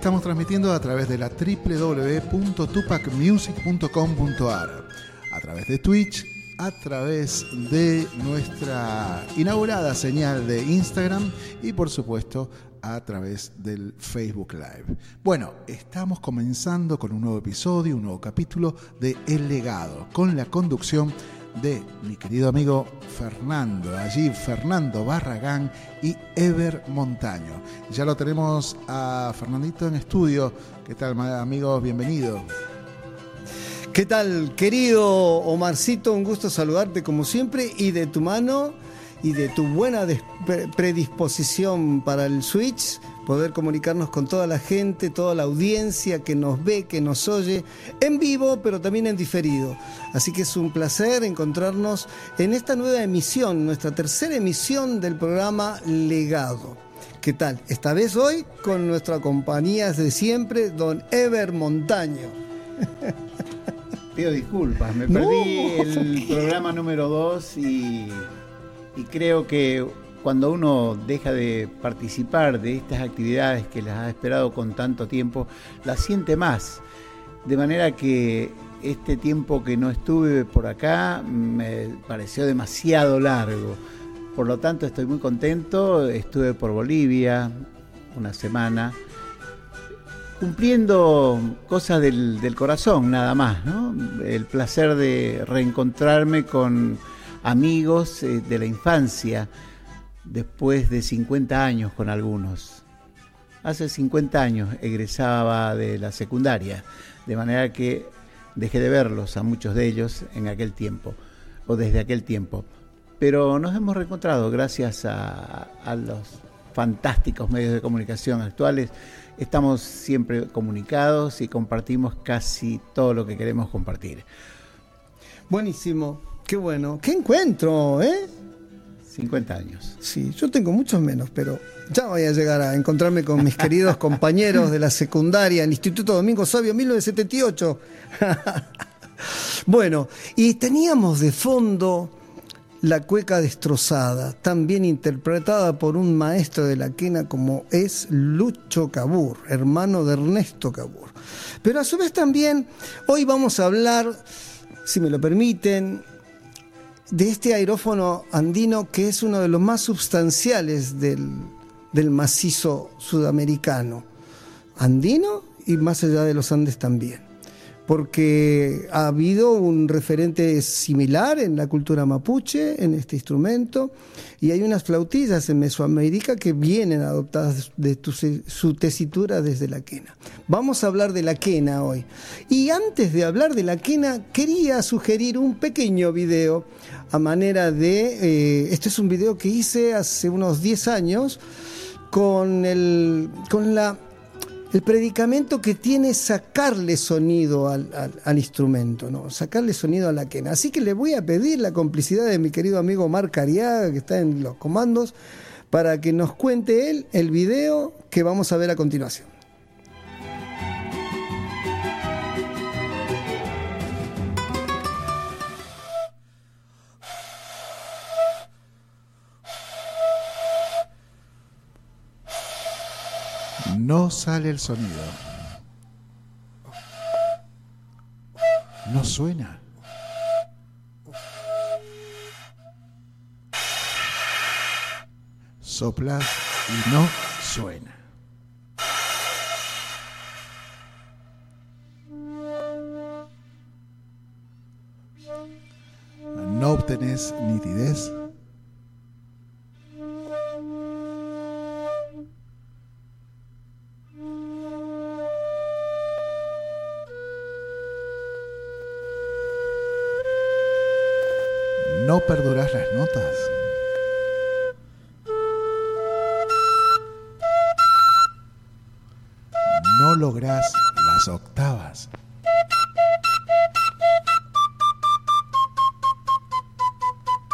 Estamos transmitiendo a través de la www.tupacmusic.com.ar, a través de Twitch, a través de nuestra inaugurada señal de Instagram y por supuesto a través del Facebook Live. Bueno, estamos comenzando con un nuevo episodio, un nuevo capítulo de El legado, con la conducción mi querido amigo Fernando, allí Fernando Barragán y Ever Montaño. Ya lo tenemos a Fernandito en estudio. ¿Qué tal, amigos? Bienvenido. ¿Qué tal, querido Omarcito? Un gusto saludarte como siempre y de tu mano y de tu buena predisposición para el Switch, poder comunicarnos con toda la gente, toda la audiencia que nos ve, que nos oye, en vivo, pero también en diferido. Así que es un placer encontrarnos en esta nueva emisión, nuestra tercera emisión del programa Legado. ¿Qué tal? Esta vez hoy con nuestra compañía de siempre, don Ever Montaño. Pido disculpas, me perdí el programa número 2 y y creo que cuando uno deja de participar de estas actividades que las ha esperado con tanto tiempo, las siente más. De manera que este tiempo que no estuve por acá me pareció demasiado largo. Por lo tanto, estoy muy contento. Estuve por Bolivia una semana, cumpliendo cosas del, corazón nada más, ¿no? El placer de reencontrarme con amigos eh, de la infancia, después de 50 años con algunos. Hace 50 años egresaba de la secundaria, de manera que dejé de verlos a muchos de ellos en aquel tiempo, o desde aquel tiempo. Pero nos hemos reencontrado gracias a, los fantásticos medios de comunicación actuales. Estamos siempre comunicados y compartimos casi todo lo que queremos compartir. Buenísimo. Qué bueno. ¿Qué encuentro, eh? 50 años. Sí, yo tengo muchos menos, pero ya voy a llegar a encontrarme con mis queridos compañeros de la secundaria, el Instituto Domingo Sabio, 1978. bueno, y teníamos de fondo la cueca destrozada, también interpretada por un maestro de la quena como es Lucho Cabur, hermano de Ernesto Cabur. Pero a su vez también hoy vamos a hablar, si me lo permiten, de este aerófono andino que es uno de los más substanciales del, macizo sudamericano, andino y más allá de los Andes también porque ha habido un referente similar en la cultura mapuche, en este instrumento, y hay unas flautillas en Mesoamérica que vienen adoptadas de su tesitura desde la quena. Vamos a hablar de la quena hoy. Y antes de hablar de la quena, quería sugerir un pequeño video a manera de... Eh, este es un video que hice hace unos 10 años con, el, con la el predicamento que tiene sacarle sonido al, instrumento, ¿no? sacarle sonido a la quena. Así que le voy a pedir la complicidad de mi querido amigo Marc Ariaga, que está en los comandos, para que nos cuente él el video que vamos a ver a continuación. No sale el sonido. No suena. Soplas y no suena. No obtenés nitidez no perduras las notas. No logras las octavas.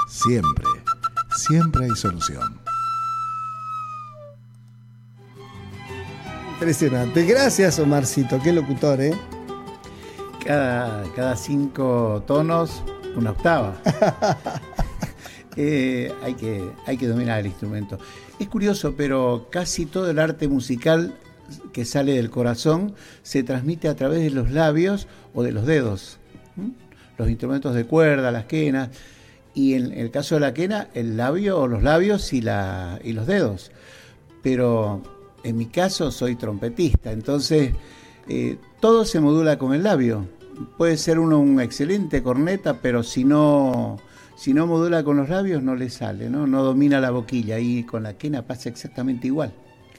Siempre, siempre hay solución. Impresionante. Gracias, Omarcito. Qué locutor, ¿eh? Cada, cada cinco tonos una octava. Hay, que, hay que dominar el instrumento. Es curioso, pero casi todo el arte musical que sale del corazón se transmite a través de los labios o de los dedos. Los instrumentos de cuerda, las quenas, y en el caso de la quena, el labio o los labios y, la, y los dedos. Pero en mi caso soy trompetista, entonces eh, todo se modula con el labio. Puede ser uno un excelente corneta, pero si no, si no modula con los labios no le sale, ¿no? No domina la boquilla y con la quena pasa exactamente igual.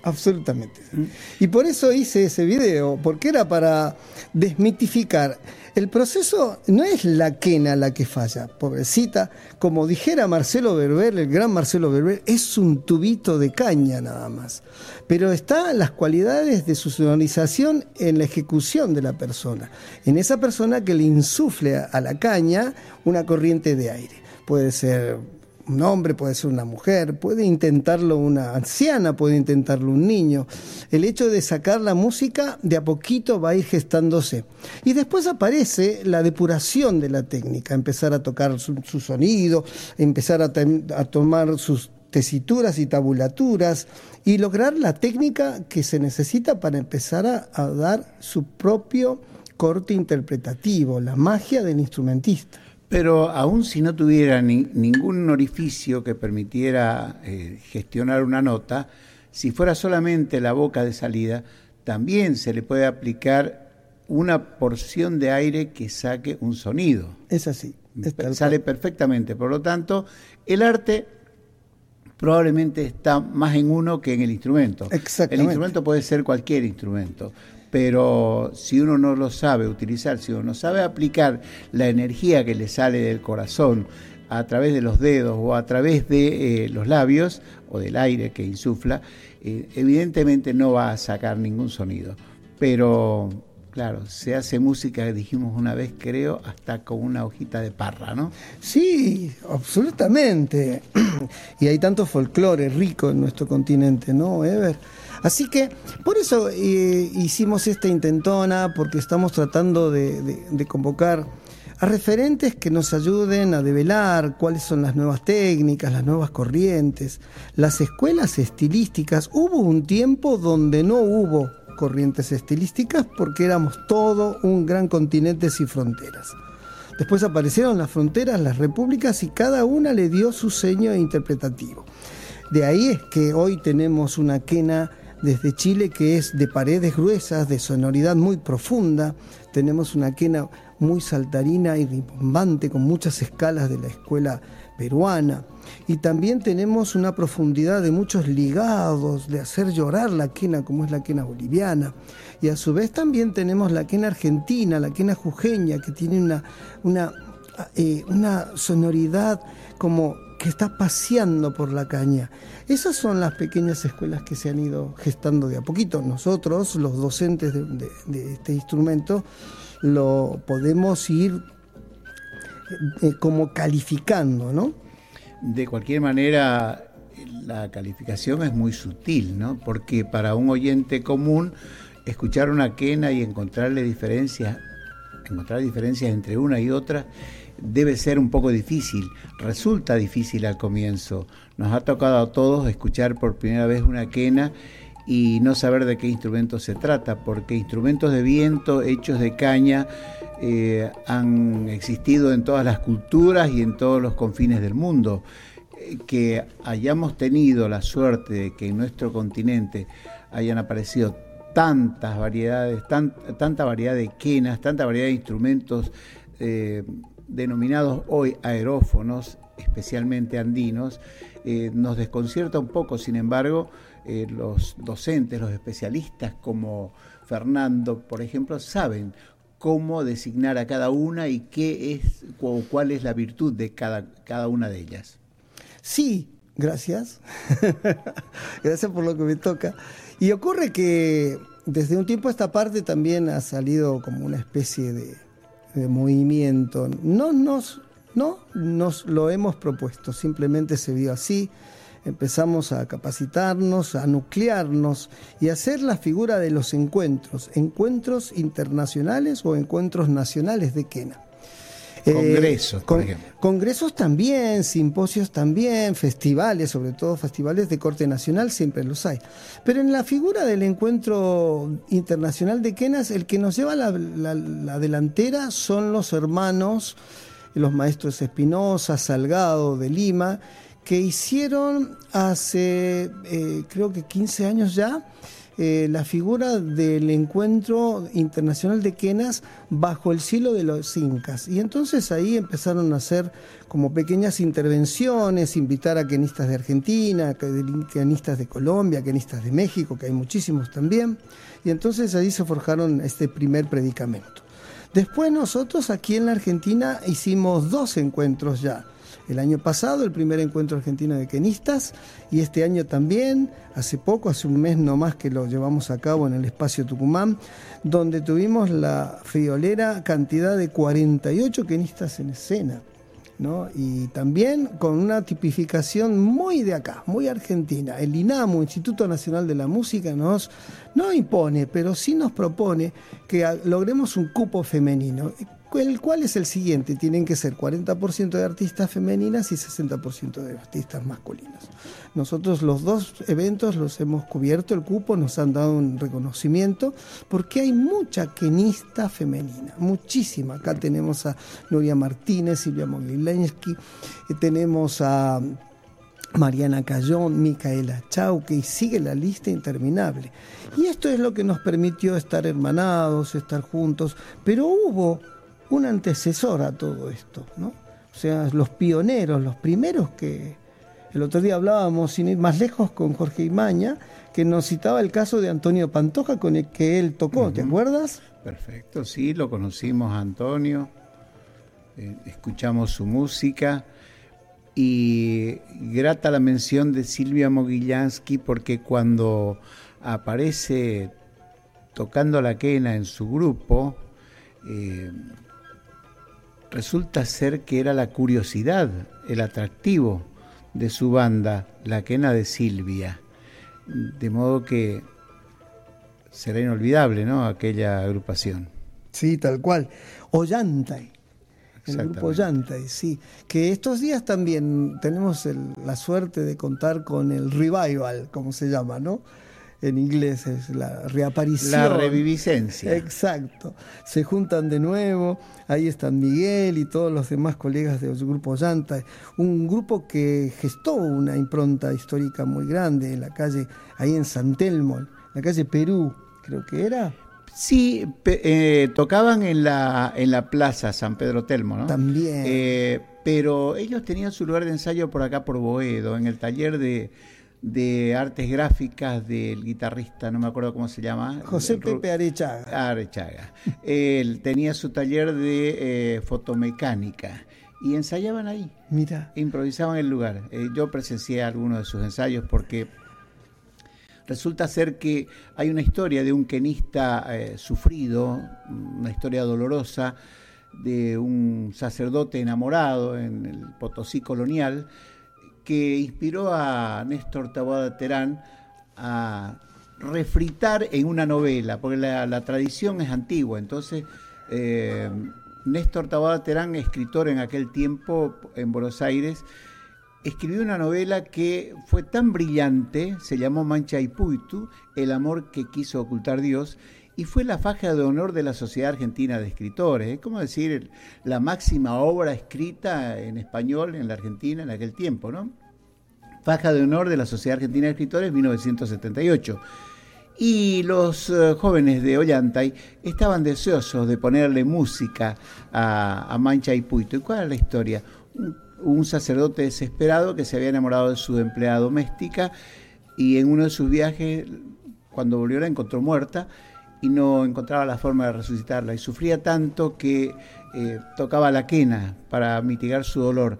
Absolutamente. Mm. Y por eso hice ese video, porque era para desmitificar. El proceso no es la quena la que falla, pobrecita. Como dijera Marcelo Berber, el gran Marcelo Berber, es un tubito de caña nada más. Pero están las cualidades de su sonorización en la ejecución de la persona. En esa persona que le insufle a la caña una corriente de aire. Puede ser un hombre, puede ser una mujer, puede intentarlo una anciana, puede intentarlo un niño. El hecho de sacar la música de a poquito va a ir gestándose. Y después aparece la depuración de la técnica, empezar a tocar su, sonido, empezar a, tomar sus tesituras y tabulaturas y lograr la técnica que se necesita para empezar a dar su propio corte interpretativo, la magia del instrumentista. Pero aún si no tuviera ningún orificio que permitiera eh, gestionar una nota, si fuera solamente la boca de salida, también se le puede aplicar una porción de aire que saque un sonido. Es así. Sale perfectamente. Por lo tanto, el arte probablemente está más en uno que en el instrumento. El instrumento puede ser cualquier instrumento pero si uno no lo sabe utilizar, si uno no sabe aplicar la energía que le sale del corazón a través de los dedos o a través de eh, los labios o del aire que insufla, eh, evidentemente no va a sacar ningún sonido. Pero claro, se hace música, dijimos una vez, creo, hasta con una hojita de parra, ¿no? Sí, absolutamente. y hay tanto folclore rico en nuestro continente, ¿no, Ever? Así que por eso eh, hicimos esta intentona, porque estamos tratando de, convocar a referentes que nos ayuden a develar cuáles son las nuevas técnicas, las nuevas corrientes, las escuelas estilísticas. Hubo un tiempo donde no hubo corrientes estilísticas porque éramos todo un gran continente sin fronteras. Después aparecieron las fronteras, las repúblicas y cada una le dio su seño interpretativo. De ahí es que hoy tenemos una quena desde Chile que es de paredes gruesas, de sonoridad muy profunda. Tenemos una quena muy saltarina y rimbombante con muchas escalas de la escuela peruana. Y también tenemos una profundidad de muchos ligados, de hacer llorar la quena como es la quena boliviana. Y a su vez también tenemos la quena argentina, la quena jujeña, que tiene una, una, eh, una sonoridad como que está paseando por la caña. Esas son las pequeñas escuelas que se han ido gestando de a poquito. Nosotros, los docentes de, este instrumento, lo podemos ir eh, como calificando, ¿no? De cualquier manera, la calificación es muy sutil, ¿no? Porque para un oyente común, escuchar una quena y encontrarle diferencias, encontrar diferencias entre una y otra, debe ser un poco difícil, resulta difícil al comienzo. Nos ha tocado a todos escuchar por primera vez una quena y no saber de qué instrumento se trata, porque instrumentos de viento hechos de caña eh, han existido en todas las culturas y en todos los confines del mundo. Eh, que hayamos tenido la suerte de que en nuestro continente hayan aparecido tantas variedades, tanta variedad de quenas, tanta variedad de instrumentos eh, denominados hoy aerófonos, especialmente andinos, eh, nos desconcierta un poco, sin embargo, eh, los docentes, los especialistas como Fernando, por ejemplo, saben cómo designar a cada una y qué es o cuál es la virtud de cada, cada una de ellas. Sí, gracias. gracias por lo que me toca. Y ocurre que desde un tiempo a esta parte también ha salido como una especie de, movimiento. No nos, no nos lo hemos propuesto, simplemente se vio así. Empezamos a capacitarnos, a nuclearnos y a hacer la figura de los encuentros, encuentros internacionales o encuentros nacionales de Kena. Congresos, por ejemplo. Congresos también, simposios también, festivales, sobre todo festivales de corte nacional, siempre los hay. Pero en la figura del encuentro internacional de Quenas, el que nos lleva la, la delantera son los hermanos, los maestros Espinosa, Salgado de Lima, que hicieron hace, eh, creo que 15 años ya, eh, la figura del encuentro internacional de quenas bajo el cielo de los incas. Y entonces ahí empezaron a hacer como pequeñas intervenciones, invitar a quenistas de Argentina, quenistas de Colombia, quenistas de México, que hay muchísimos también. Y entonces ahí se forjaron este primer predicamento. Después nosotros aquí en la Argentina hicimos dos encuentros ya el año pasado, el primer encuentro argentino de quenistas, y este año también, hace poco, hace un mes nomás que lo llevamos a cabo en el espacio Tucumán, donde tuvimos la friolera cantidad de 48 quenistas en escena. ¿No? y también con una tipificación muy de acá, muy argentina. El INAMU, Instituto Nacional de la Música, nos no impone, pero sí nos propone que logremos un cupo femenino el cual es el siguiente, tienen que ser 40% de artistas femeninas y 60% de artistas masculinos. Nosotros los dos eventos los hemos cubierto, el cupo nos han dado un reconocimiento, porque hay mucha quenista femenina, muchísima. Acá tenemos a Nuria Martínez, Silvia Moglilensky, eh, tenemos a Mariana Cayón, Micaela Chauque, y sigue la lista interminable. Y esto es lo que nos permitió estar hermanados, estar juntos, pero hubo un antecesor a todo esto, ¿no? O sea, los pioneros, los primeros que... El otro día hablábamos, sin ir más lejos, con Jorge Imaña, que nos citaba el caso de Antonio Pantoja con el que él tocó, ¿te acuerdas? Perfecto, sí, lo conocimos a Antonio, eh, escuchamos su música y grata la mención de Silvia Mogillansky porque cuando aparece tocando la quena en su grupo, eh, resulta ser que era la curiosidad, el atractivo de su banda, la quena de Silvia. De modo que será inolvidable, ¿no? Aquella agrupación. Sí, tal cual. Ollantay. El grupo Ollantay, sí. Que estos días también tenemos la suerte de contar con el revival, como se llama, ¿no? En inglés es la reaparición. La reviviscencia. Exacto. Se juntan de nuevo, ahí están Miguel y todos los demás colegas del grupo Llanta, un grupo que gestó una impronta histórica muy grande en la calle, ahí en San Telmo, la calle Perú, creo que era. Sí, eh, tocaban en la, en la plaza San Pedro Telmo, ¿no? También. Eh, pero ellos tenían su lugar de ensayo por acá, por Boedo, en el taller de de artes gráficas del guitarrista, no me acuerdo cómo se llama. José Pepe Arechaga. Arechaga. Él tenía su taller de eh, fotomecánica y ensayaban ahí. Mira. Improvisaban el lugar. Eh, yo presencié algunos de sus ensayos porque resulta ser que hay una historia de un quenista eh, sufrido, una historia dolorosa de un sacerdote enamorado en el Potosí colonial que inspiró a Néstor Taboada Terán a refritar en una novela, porque la, tradición es antigua. Entonces, eh, Néstor Taboada Terán, escritor en aquel tiempo en Buenos Aires, escribió una novela que fue tan brillante, se llamó Mancha y Puitu, El amor que quiso ocultar Dios, y fue la faja de honor de la Sociedad Argentina de Escritores. Es como decir la máxima obra escrita en español en la Argentina en aquel tiempo, ¿no? Faja de honor de la Sociedad Argentina de Escritores 1978. Y los eh, jóvenes de Ollantay estaban deseosos de ponerle música a, Mancha y Puito. ¿Y cuál es la historia? un sacerdote desesperado que se había enamorado de su empleada doméstica y en uno de sus viajes, cuando volvió, la encontró muerta y no encontraba la forma de resucitarla y sufría tanto que eh, tocaba la quena para mitigar su dolor.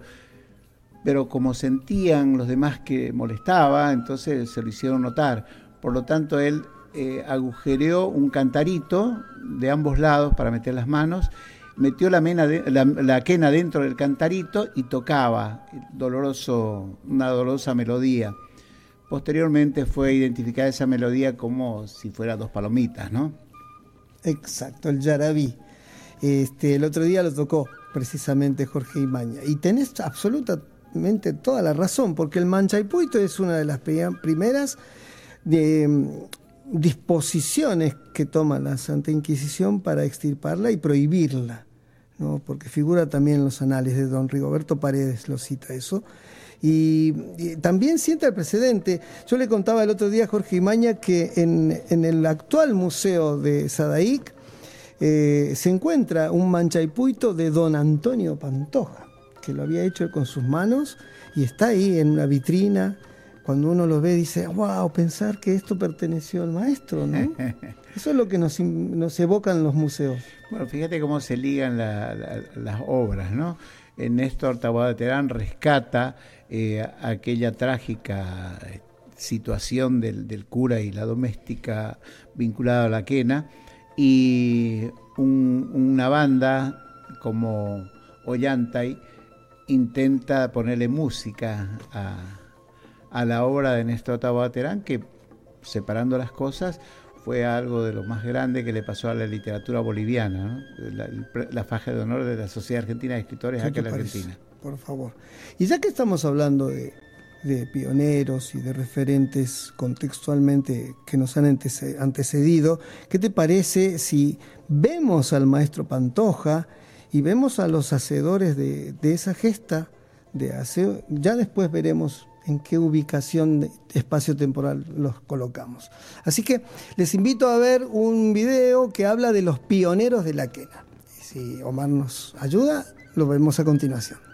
Pero como sentían los demás que molestaba, entonces se lo hicieron notar. Por lo tanto, él eh, agujereó un cantarito de ambos lados para meter las manos, metió la, mena la, quena dentro del cantarito y tocaba doloroso, una dolorosa melodía. Posteriormente fue identificada esa melodía como si fuera dos palomitas, ¿no? Exacto, el yarabí. Este, el otro día lo tocó precisamente Jorge Imaña. Y tenés absolutamente toda la razón, porque el manchaipuito es una de las primeras de, mm, disposiciones que toma la Santa Inquisición para extirparla y prohibirla, ¿no? porque figura también en los anales de don Rigoberto Paredes, lo cita eso. Y, también siente el precedente. Yo le contaba el otro día a Jorge Imaña que en, en el actual museo de Sadaic eh, se encuentra un manchaipuito de don Antonio Pantoja, que lo había hecho con sus manos y está ahí en una vitrina. Cuando uno lo ve dice, wow, pensar que esto perteneció al maestro, ¿no? Eso es lo que nos, nos evocan los museos. Bueno, fíjate cómo se ligan las obras, ¿no? Néstor Taboada Terán rescata eh, aquella trágica eh, situación del, del, cura y la doméstica vinculada a la quena y una banda como Ollantay intenta ponerle música a, la obra de Néstor Taboaterán, que separando las cosas fue algo de lo más grande que le pasó a la literatura boliviana, la, faja de honor de la Sociedad Argentina de Escritores acá en la Argentina. Por favor. Y ya que estamos hablando de, pioneros y de referentes contextualmente que nos han antecedido, ¿qué te parece si vemos al maestro Pantoja y vemos a los hacedores de, esa gesta de aseo? Ya después veremos en qué ubicación espacio-temporal los colocamos. Así que les invito a ver un video que habla de los pioneros de la quena. Si Omar nos ayuda, lo vemos a continuación.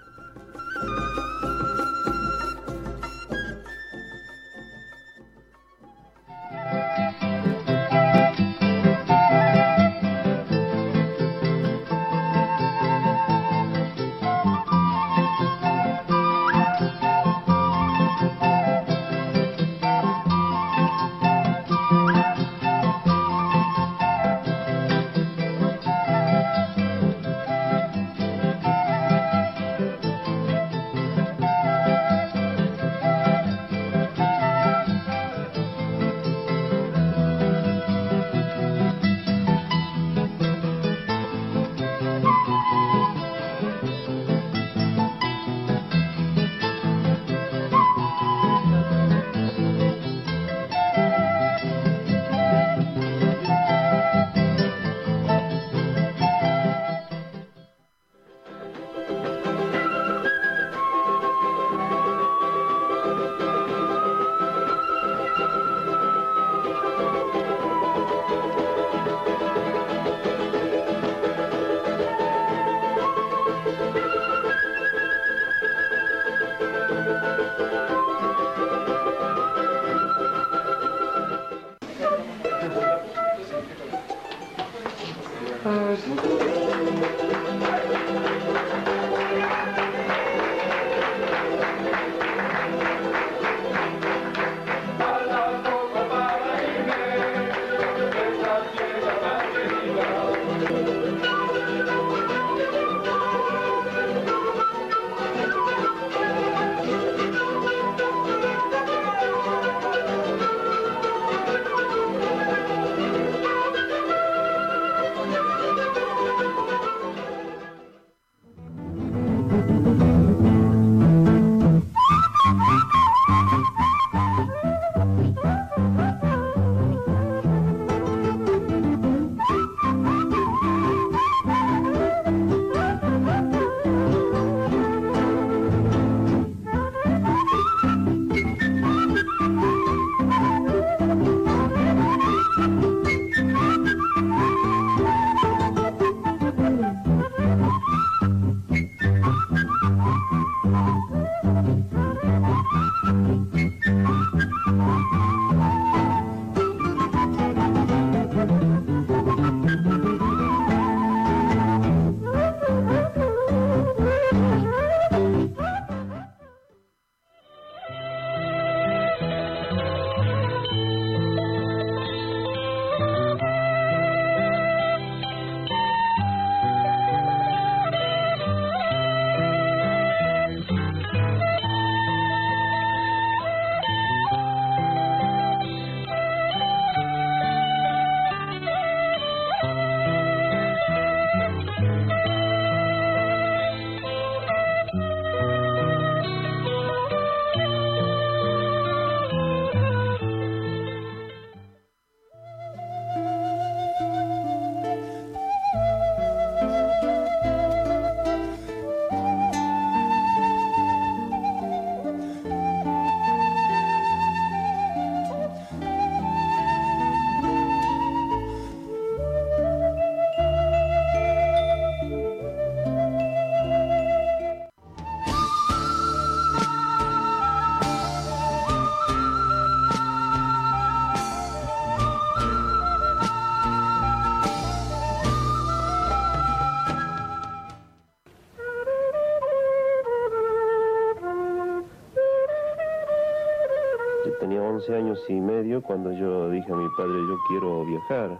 14 años y medio cuando yo dije a mi padre, yo quiero viajar.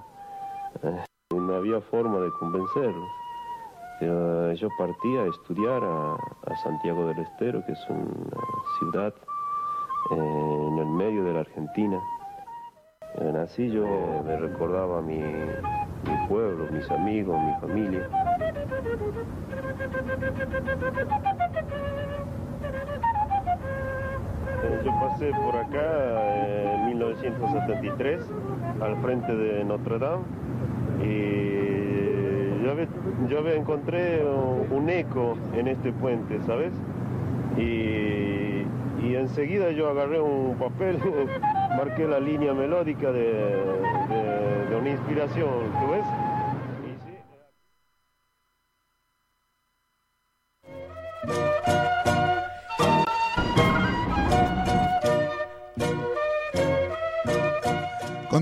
Eh, no había forma de convencerlo. Eh, yo partía a estudiar a, Santiago del Estero, que es una ciudad eh, en el medio de la Argentina. Eh, así yo me recordaba mi pueblo, mis amigos, mi familia. Yo pasé por acá en 1973 al frente de Notre Dame y yo, yo encontré un eco en este puente, ¿sabes? Y, y enseguida yo agarré un papel marqué la línea melódica de, una inspiración, ¿tú ves?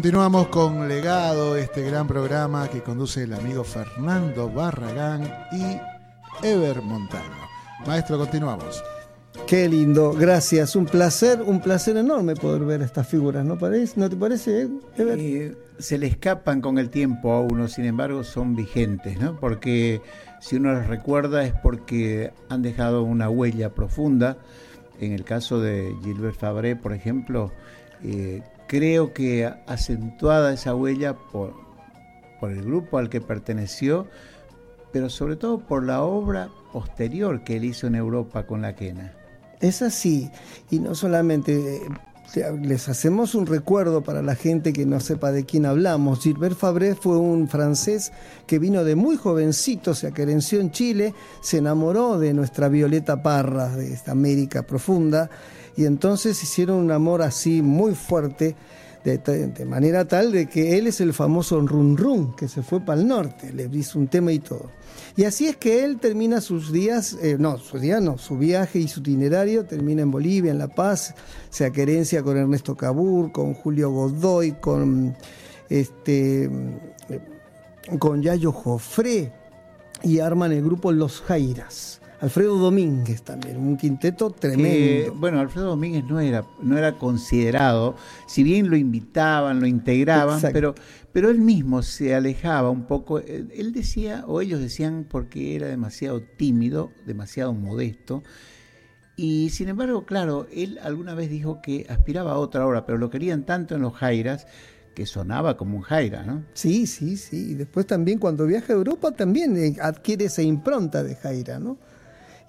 Continuamos con Legado, este gran programa que conduce el amigo Fernando Barragán y Ever Montano. Maestro, continuamos. Qué lindo, gracias. Un placer, un placer enorme poder ver estas figuras, ¿no, parece? ¿No te parece, eh, se le escapan con el tiempo a uno, sin embargo son vigentes, ¿no? Porque si uno los recuerda es porque han dejado una huella profunda. En el caso de Gilbert Fabré, por ejemplo, eh, creo que acentuada esa huella por, el grupo al que perteneció, pero sobre todo por la obra posterior que él hizo en Europa con la quena. Es así, y no solamente eh, les hacemos un recuerdo para la gente que no sepa de quién hablamos. Gilbert Fabré fue un francés que vino de muy jovencito, se acerenció en Chile, se enamoró de nuestra Violeta Parra, de esta América profunda, y entonces hicieron un amor así muy fuerte. De, manera tal de que él es el famoso Run Run, que se fue para el norte, le hizo un tema y todo. Y así es que él termina sus días, eh, no, sus días no, su viaje y su itinerario termina en Bolivia, en La Paz, se aquerencia con Ernesto Cabur, con Julio Godoy, con este con Yayo Jofré y arman el grupo Los Jairas. Alfredo Domínguez también, un quinteto tremendo. bueno, Alfredo Domínguez no era, no era considerado, si bien lo invitaban, lo integraban, pero, pero él mismo se alejaba un poco. Él decía, o ellos decían, porque era demasiado tímido, demasiado modesto. Y sin embargo, claro, él alguna vez dijo que aspiraba a otra obra, pero lo querían tanto en los Jairas que sonaba como un Jaira, ¿no? Sí, sí, sí. Y después también cuando viaja a Europa también eh, adquiere esa impronta de Jaira, ¿no?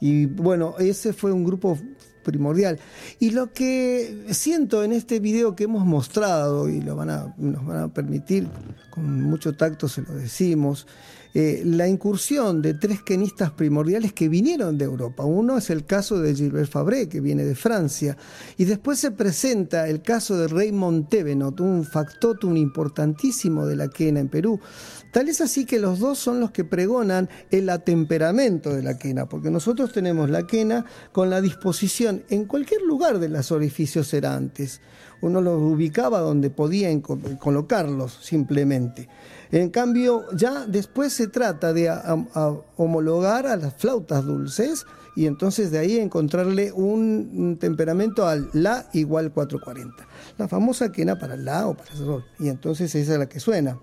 Y bueno, ese fue un grupo primordial. Y lo que siento en este video que hemos mostrado, y lo van a, nos van a permitir, con mucho tacto se lo decimos, eh, la incursión de tres quenistas primordiales que vinieron de Europa. Uno es el caso de Gilbert Fabré, que viene de Francia, y después se presenta el caso de Raymond Tevenot, un factotum importantísimo de la quena en Perú, Tal es así que los dos son los que pregonan el atemperamento de la quena, porque nosotros tenemos la quena con la disposición en cualquier lugar de los orificios cerantes. Uno los ubicaba donde podía colocarlos simplemente. En cambio, ya después se trata de homologar a las flautas dulces y entonces de ahí encontrarle un, temperamento al La igual 440. La famosa quena para La o para Sol. Y entonces esa es la que suena.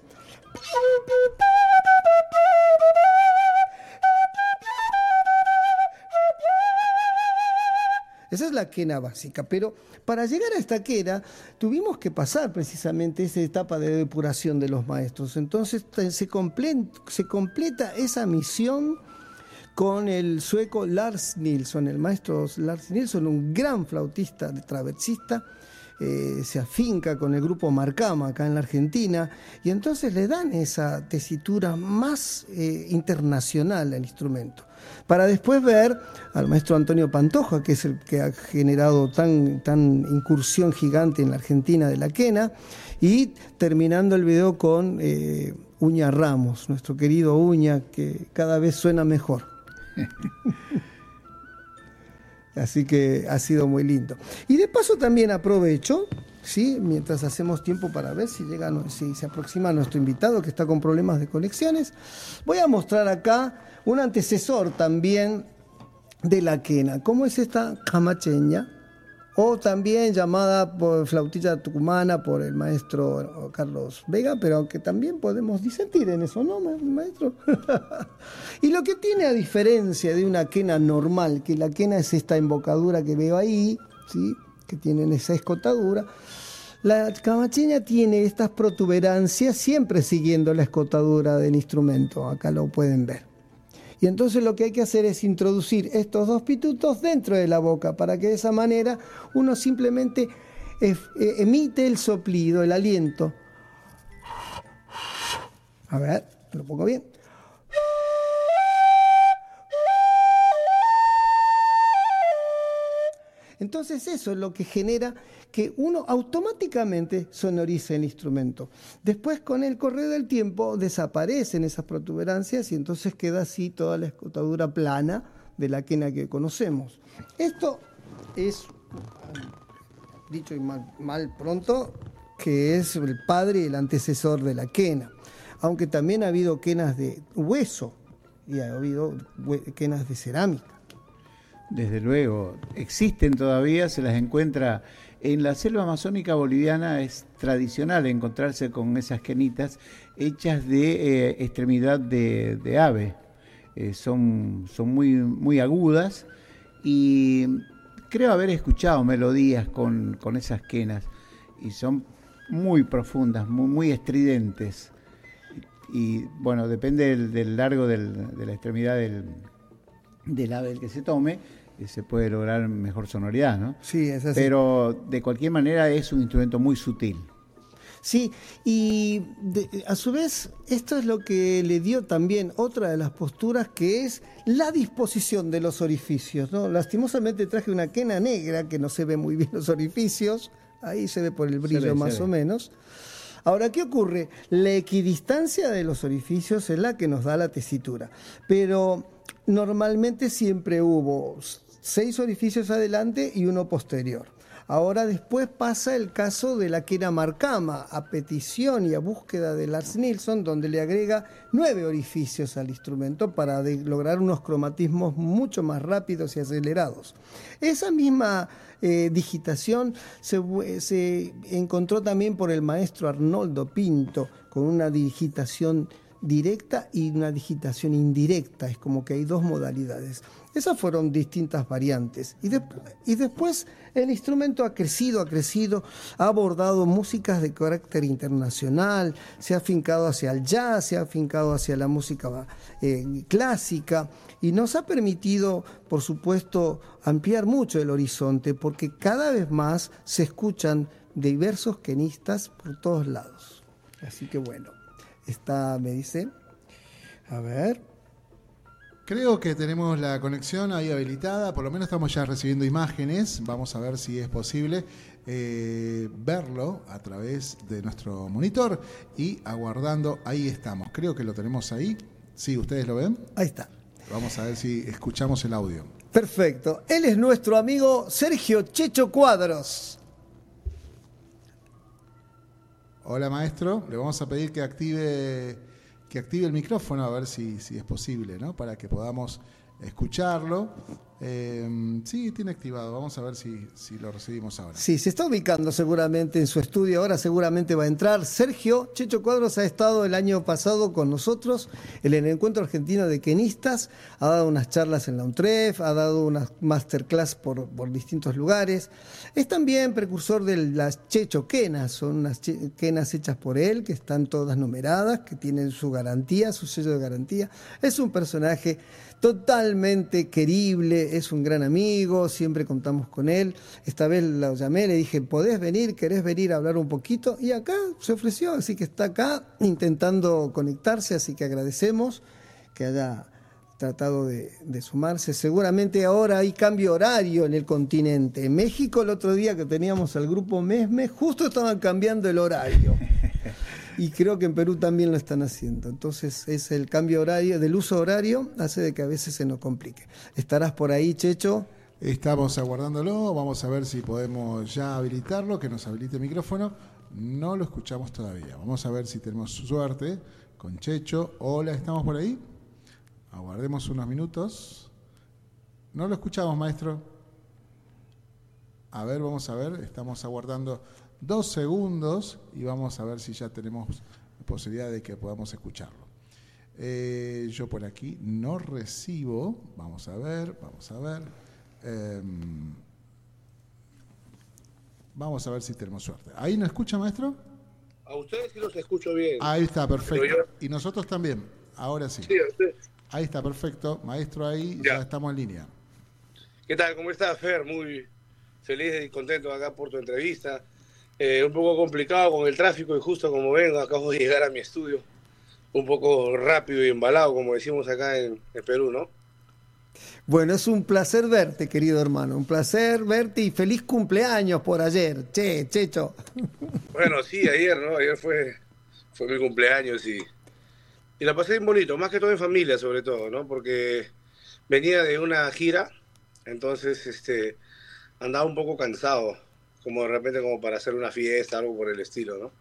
Esa es la quena básica, pero para llegar a esta quena tuvimos que pasar precisamente esa etapa de depuración de los maestros. Entonces se, se completa esa misión con el sueco Lars Nilsson, el maestro Lars Nilsson, un gran flautista, traversista, eh, se afinca con el grupo Marcama acá en la Argentina y entonces le dan esa tesitura más eh, internacional al instrumento. Para después ver al maestro Antonio Pantoja, que es el que ha generado tan, tan incursión gigante en la Argentina de la quena, y terminando el video con eh, Uña Ramos, nuestro querido Uña, que cada vez suena mejor. Así que ha sido muy lindo. Y de paso también aprovecho, ¿sí? mientras hacemos tiempo para ver si, llega, si se aproxima nuestro invitado que está con problemas de conexiones, voy a mostrar acá un antecesor también de la quena. ¿Cómo es esta camacheña? O también llamada por flautilla tucumana por el maestro Carlos Vega, pero aunque también podemos disentir en eso, ¿no, maestro? y lo que tiene a diferencia de una quena normal, que la quena es esta embocadura que veo ahí, ¿sí? que tienen esa escotadura, la camacheña tiene estas protuberancias siempre siguiendo la escotadura del instrumento, acá lo pueden ver. Y entonces lo que hay que hacer es introducir estos dos pitutos dentro de la boca para que de esa manera uno simplemente eh, emite el soplido, el aliento. A ver, lo pongo bien. Entonces eso es lo que genera que uno automáticamente sonoriza el instrumento. Después con el correr del tiempo desaparecen esas protuberancias y entonces queda así toda la escotadura plana de la quena que conocemos. Esto es, dicho y mal, mal pronto, que es el padre y el antecesor de la quena. Aunque también ha habido quenas de hueso y ha habido quenas de cerámica. Desde luego, existen todavía, se las encuentra en la selva amazónica boliviana, es tradicional encontrarse con esas quenitas hechas de eh, extremidad de, ave. Eh, son son muy, muy agudas y creo haber escuchado melodías con, esas quenas y son muy profundas, muy, muy estridentes. Y, bueno, depende del, largo de la extremidad del, del ave que se tome se puede lograr mejor sonoridad, ¿no? Sí, es así. Pero de cualquier manera es un instrumento muy sutil. Sí, y a su vez esto es lo que le dio también otra de las posturas que es la disposición de los orificios. ¿no? Lastimosamente traje una quena negra que no se ve muy bien los orificios, ahí se ve por el brillo más o menos. Ahora, ¿qué ocurre? La equidistancia de los orificios es la que nos da la tesitura, pero normalmente siempre hubo seis orificios adelante y uno posterior. Ahora después pasa el caso de la quena marcama, a petición y a búsqueda de Lars Nilsson, donde le agrega nueve orificios al instrumento para lograr unos cromatismos mucho más rápidos y acelerados. Esa misma eh, digitación se, se encontró también por el maestro Arnoldo Pinto, con una digitación directa y una digitación indirecta, es como que hay dos modalidades. Esas fueron distintas variantes. Y, después el instrumento ha crecido, ha crecido, ha abordado músicas de carácter internacional, se ha afincado hacia el jazz, se ha afincado hacia la música eh, clásica y nos ha permitido, por supuesto, ampliar mucho el horizonte porque cada vez más se escuchan diversos quenistas por todos lados. Así que bueno, está, me dice, a ver. Creo que tenemos la conexión ahí habilitada, por lo menos estamos ya recibiendo imágenes, vamos a ver si es posible eh, verlo a través de nuestro monitor y aguardando, ahí estamos, creo que lo tenemos ahí, sí, ustedes lo ven. Ahí está. Vamos a ver si escuchamos el audio. Perfecto, él es nuestro amigo Sergio Checho Cuadros. Hola maestro, le vamos a pedir que active que active el micrófono a ver si, si es posible, ¿no? Para que podamos escucharlo. Eh, sí, tiene activado. Vamos a ver si, si, lo recibimos ahora. Sí, se está ubicando seguramente en su estudio. Ahora seguramente va a entrar. Sergio Checho Cuadros ha estado el año pasado con nosotros en el Encuentro Argentino de Quenistas. Ha dado unas charlas en la UNTREF, ha dado unas masterclass por, por distintos lugares. Es también precursor de las Checho Quenas. Son unas quenas hechas por él, que están todas numeradas, que tienen su garantía, su sello de garantía. Es un personaje totalmente querible, es un gran amigo, siempre contamos con él. Esta vez lo llamé, le dije, ¿podés venir? ¿Querés venir a hablar un poquito? Y acá se ofreció, así que está acá intentando conectarse, así que agradecemos que haya tratado de, sumarse. Seguramente ahora hay cambio horario en el continente. En México el otro día que teníamos al grupo Mesme, justo estaban cambiando el horario. Y creo que en Perú también lo están haciendo. Entonces es el cambio horario, del uso horario, hace de que a veces se nos complique. ¿Estarás por ahí, Checho? Estamos aguardándolo, vamos a ver si podemos ya habilitarlo, que nos habilite el micrófono. No lo escuchamos todavía. Vamos a ver si tenemos suerte con Checho. Hola, ¿estamos por ahí? Aguardemos unos minutos. No lo escuchamos, maestro. A ver, vamos a ver. Estamos aguardando dos segundos y vamos a ver si ya tenemos posibilidad de que podamos escucharlo. Eh, yo por aquí no recibo. Vamos a ver, vamos a ver. Em, vamos a ver si tenemos suerte. ¿Ahí nos escucha, maestro? A ustedes sí los escucho bien. Ahí está, perfecto. Y nosotros también. Ahora sí. Sí, a ustedes. Ahí está, perfecto. Maestro, ahí ya, Ya. estamos en línea. ¿Qué tal? ¿Cómo estás, Fer? Muy feliz y contento acá por tu entrevista. Eh, un poco complicado con el tráfico y justo como ven, acabo de llegar a mi estudio. Un poco rápido y embalado, como decimos acá en, en Perú, ¿no? Bueno, es un placer verte, querido hermano. Un placer verte y feliz cumpleaños por ayer. Che, Checho. Bueno, sí, ayer, ¿no? Ayer fue, fue mi cumpleaños y, y la pasé bien bonito, más que todo en familia, sobre todo, ¿no? Porque venía de una gira, entonces este, andaba un poco cansado, como de repente como para hacer una fiesta, algo por el estilo, ¿no?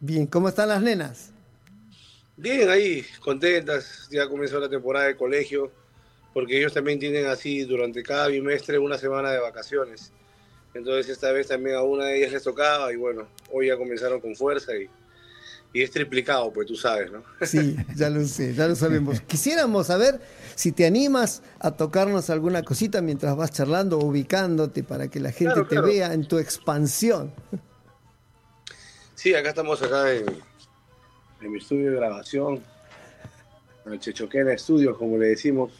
Bien, ¿cómo están las nenas? Bien, ahí, contentas, ya comenzó la temporada de colegio, porque ellos también tienen así durante cada bimestre una semana de vacaciones. Entonces esta vez también a una de ellas les tocaba y bueno, hoy ya comenzaron con fuerza y, y es triplicado, pues tú sabes, ¿no? Sí, ya lo sé, ya lo sabemos. Quisiéramos saber si te animas a tocarnos alguna cosita mientras vas charlando ubicándote para que la gente Claro, te claro. vea en tu expansión. Sí, acá estamos acá en, en mi estudio de grabación, en el Chechoquena Studios, como le decimos.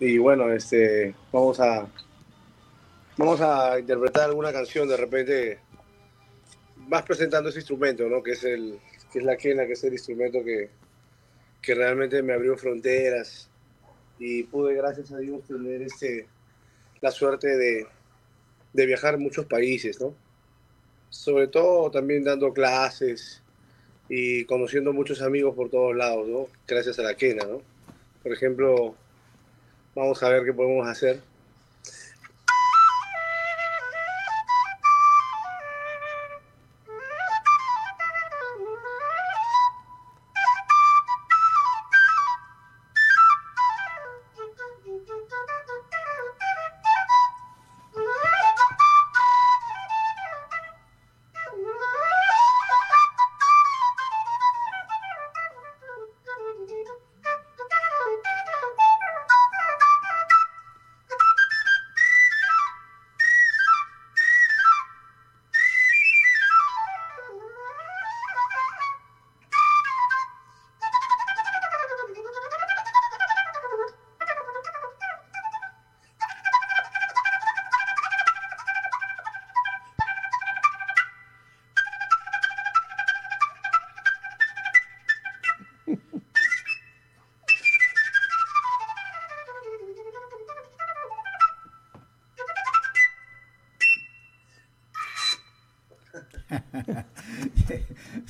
Y bueno, este, vamos a vamos a interpretar alguna canción de repente vas presentando ese instrumento, ¿no? Que es el que es la quena, que es el instrumento que, que realmente me abrió fronteras y pude, gracias a Dios, tener este la suerte de, de viajar a muchos países, ¿no? sobre todo también dando clases y conociendo muchos amigos por todos lados. Gracias a la quena, ¿no? Por ejemplo, vamos a ver qué podemos hacer.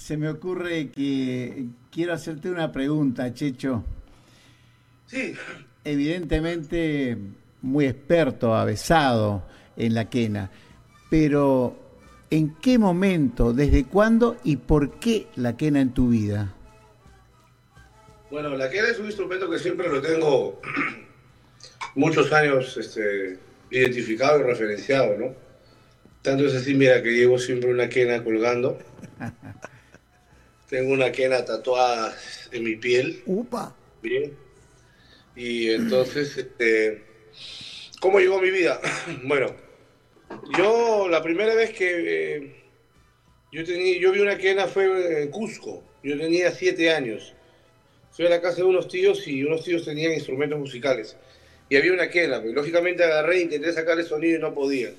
Se me ocurre que quiero hacerte una pregunta, Checho. Sí, Evidentemente muy experto, avesado en la quena, pero ¿en qué momento, desde cuándo y por qué la quena en tu vida? bueno, la quena es un instrumento que siempre lo tengo muchos años este, identificado y referenciado, ¿no? Tanto es así, mira, que llevo siempre una quena colgando. Tengo una quena tatuada en mi piel. Upa. Bien. Y entonces, este, ¿cómo llegó mi vida? Bueno, yo la primera vez que eh, yo, tenía, yo vi una quena fue en Cusco. Yo tenía siete años. Fui a la casa de unos tíos y unos tíos tenían instrumentos musicales. Y había una quena. Pues, lógicamente agarré intenté sacar el sonido y no podía.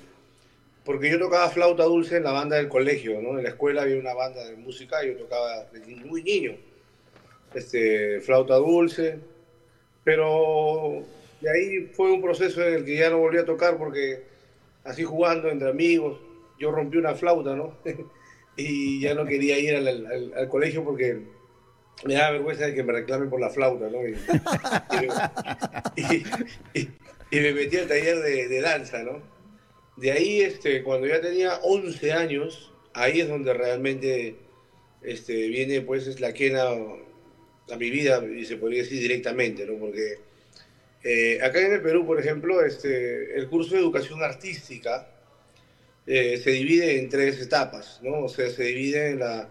Porque yo tocaba flauta dulce en la banda del colegio, ¿no? En la escuela había una banda de música yo tocaba desde muy niño. Este, flauta dulce, pero de ahí fue un proceso en el que ya no volví a tocar porque así jugando entre amigos, yo rompí una flauta, ¿no? y ya no quería ir al, colegio porque me daba vergüenza de que me reclamen por la flauta, ¿no? Y, me metí al taller de danza, ¿no? De ahí, este, cuando ya tenía 11 años, ahí es donde realmente este, viene pues es la quena a mi vida, y se podría decir directamente, ¿no? Porque eh, acá en el Perú, por ejemplo, este, el curso de educación artística eh, se divide en tres etapas, ¿no? O sea, se divide en la,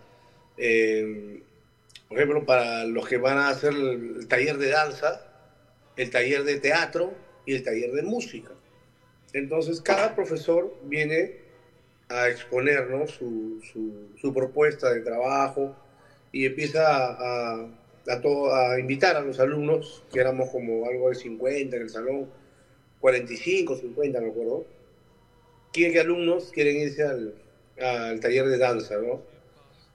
por ejemplo, para los que van a hacer el, taller de danza, el taller de teatro y el taller de música. Entonces, cada profesor viene a exponer su, su, propuesta de trabajo y empieza a, a, a, invitar a los alumnos, que éramos como algo de 50 en el salón, 45, 50, me acuerdo, qué alumnos quieren irse al, al, taller de danza, ¿no?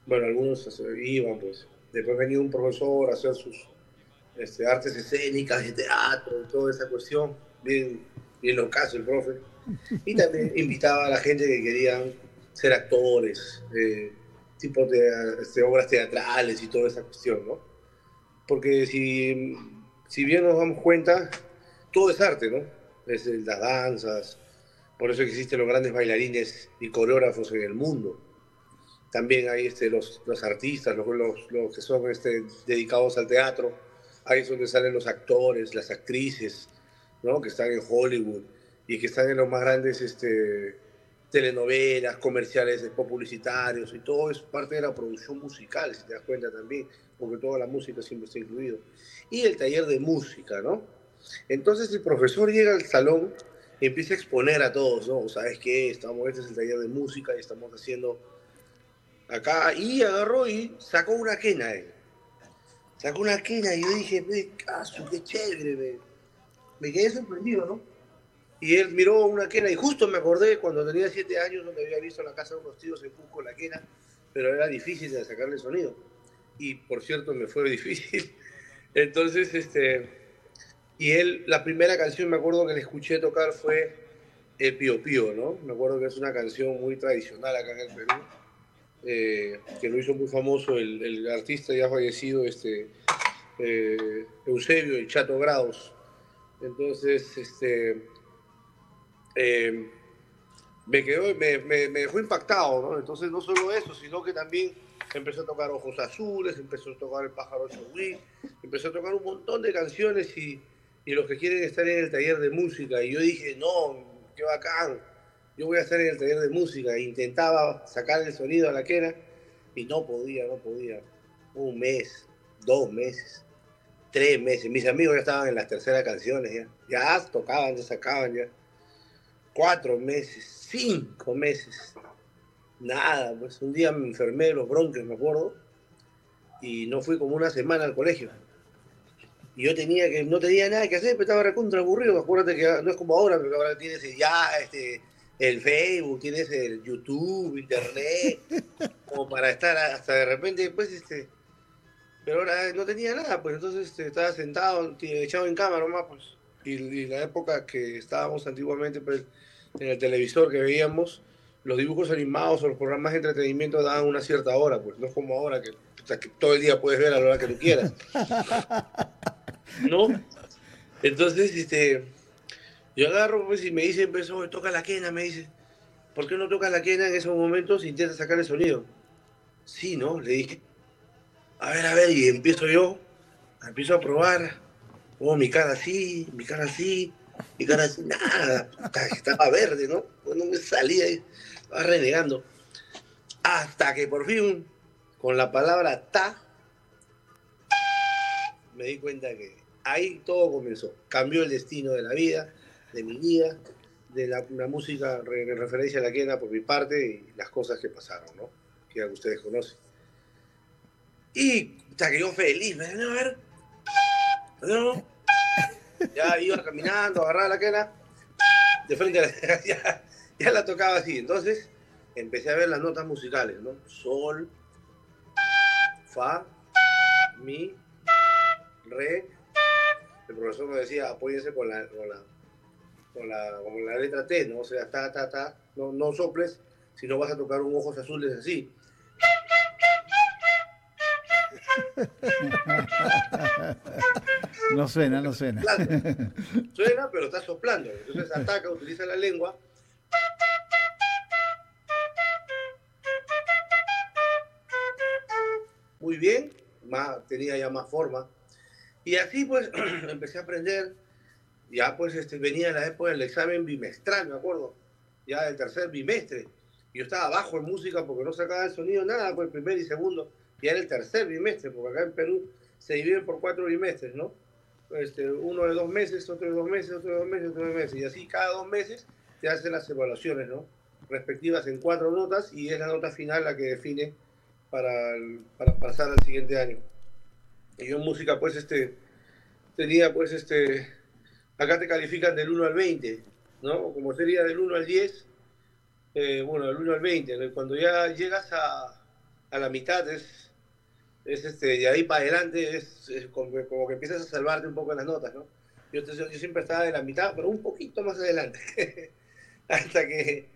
Bueno, algunos iban, pues. Después venía un profesor a hacer sus este, artes escénicas, de teatro, toda esa cuestión, bien, bien locazo el profe. Y también invitaba a la gente que querían ser actores, eh, tipos de este, obras teatrales y toda esa cuestión, ¿no? Porque si, si bien nos damos cuenta, todo es arte, ¿no? Es las danzas, por eso existen los grandes bailarines y coreógrafos en el mundo. También hay este, los, los artistas, los, los, que son este, dedicados al teatro. Ahí es donde salen los actores, las actrices, que están en Hollywood y que están en los más grandes este, telenovelas, comerciales publicitarios y todo es parte de la producción musical, si te das cuenta también, porque toda la música siempre está incluido. Y el taller de música, ¿no? Entonces el profesor llega al salón empieza a exponer a todos, ¿no? ¿Sabes qué? Estamos, este es el taller de música y estamos haciendo acá. Y agarró y sacó una quena él. Sacó una quena y yo dije, qué chévere, me, me quedé sorprendido, ¿no? Y él miró una quena y justo me acordé cuando tenía siete años donde había visto la casa de unos tíos en Cusco la quena, pero era difícil de sacarle sonido. Y por cierto me fue difícil. Entonces, este, y él, la primera canción, me acuerdo que le escuché tocar fue El Pío Pío, ¿no? Me acuerdo que es una canción muy tradicional acá en el Perú, eh, que lo hizo muy famoso el, artista ya fallecido, este, eh, Eusebio, el Chato Grados. Entonces, este, eh, me, quedó, me, dejó impactado, ¿no? Entonces, no solo eso, sino que también empezó a tocar Ojos Azules, empezó a tocar El Pájaro Chogui, empezó a tocar un montón de canciones y y los que quieren estar en el taller de música. Y yo dije, no, qué bacán, yo voy a estar en el taller de música. intentaba sacar el sonido a la quena y no podía, no podía. Un mes, dos meses, tres meses. Mis amigos ya estaban en las terceras canciones, ya, ya tocaban, ya sacaban, ya. Cuatro meses, cinco meses. Nada, pues un día me enfermé de los bronquios, me acuerdo, y no fui como una semana al colegio y yo tenía que, no tenía nada que hacer, pero estaba recontra aburrido. Acuérdate que no es como ahora, porque ahora tienes ya este, el Facebook, tienes el YouTube, Internet, como para estar hasta de repente, pues, este. Pero ahora no tenía nada, pues entonces este, estaba sentado, echado en cama nomás, pues. Y, la época que estábamos antiguamente, pues, en el televisor que veíamos, los dibujos animados o los programas de entretenimiento daban una cierta hora, pues no es como ahora que, que todo el día puedes ver a la hora que tú quieras. ¿no? Entonces, este, yo agarro, pues, y me dice, empezó, toca la quena, me dice, ¿por qué no toca la quena en esos momentos e intenta sacar el sonido? Sí, ¿no? Le dije, a ver, a ver, y empiezo yo, empiezo a probar, oh, mi cara así, mi cara así, mi cara así, nada, estaba verde, ¿no? Pues no me salía, estaba renegando. Hasta que por fin, con la palabra ta, me di cuenta que ahí todo comenzó. Cambió el destino de la vida, de mi vida, de la, música en referencia a la quena por mi parte y las cosas que pasaron, ¿no? Que ustedes conocen. Y hasta que yo feliz, me a ver, ¿no? Ya iba caminando, agarraba la quena, de frente a la, ya, ya la tocaba así. Entonces empecé a ver las notas musicales, ¿no? Sol, fa, mi, re, el profesor nos decía, apóyense con la, con la, con la, con la letra T, ¿no? O sea, ta, ta, ta, no, no soples, si no vas a tocar un ojos azules así. No suena, no suena. Suena, pero está soplando. Entonces ataca, utiliza la lengua. Muy bien, más, tenía ya más forma. Y así pues empecé a aprender, ya pues este, venía la época del examen bimestral, me acuerdo. ya el tercer bimestre. Yo estaba bajo en música porque no sacaba el sonido nada, pues primer y segundo. Y era el tercer bimestre, porque acá en Perú se dividen por cuatro bimestres, ¿no? Este, uno de dos meses, otro de dos meses, otro de dos meses, otro de dos meses. Y así cada dos meses se hacen las evaluaciones, ¿no? Respectivas en cuatro notas y es la nota final la que define para, para pasar al siguiente año. Y yo en música, pues, este, tenía, pues, este, acá te califican del 1 al 20, ¿no? Como sería del 1 al 10, eh, bueno, del 1 al 20. Cuando ya llegas a, a la mitad es, es este, de ahí para adelante es, como, que empiezas a salvarte un poco en las notas, ¿no? Yo, yo, siempre estaba de la mitad, pero un poquito más adelante. Hasta que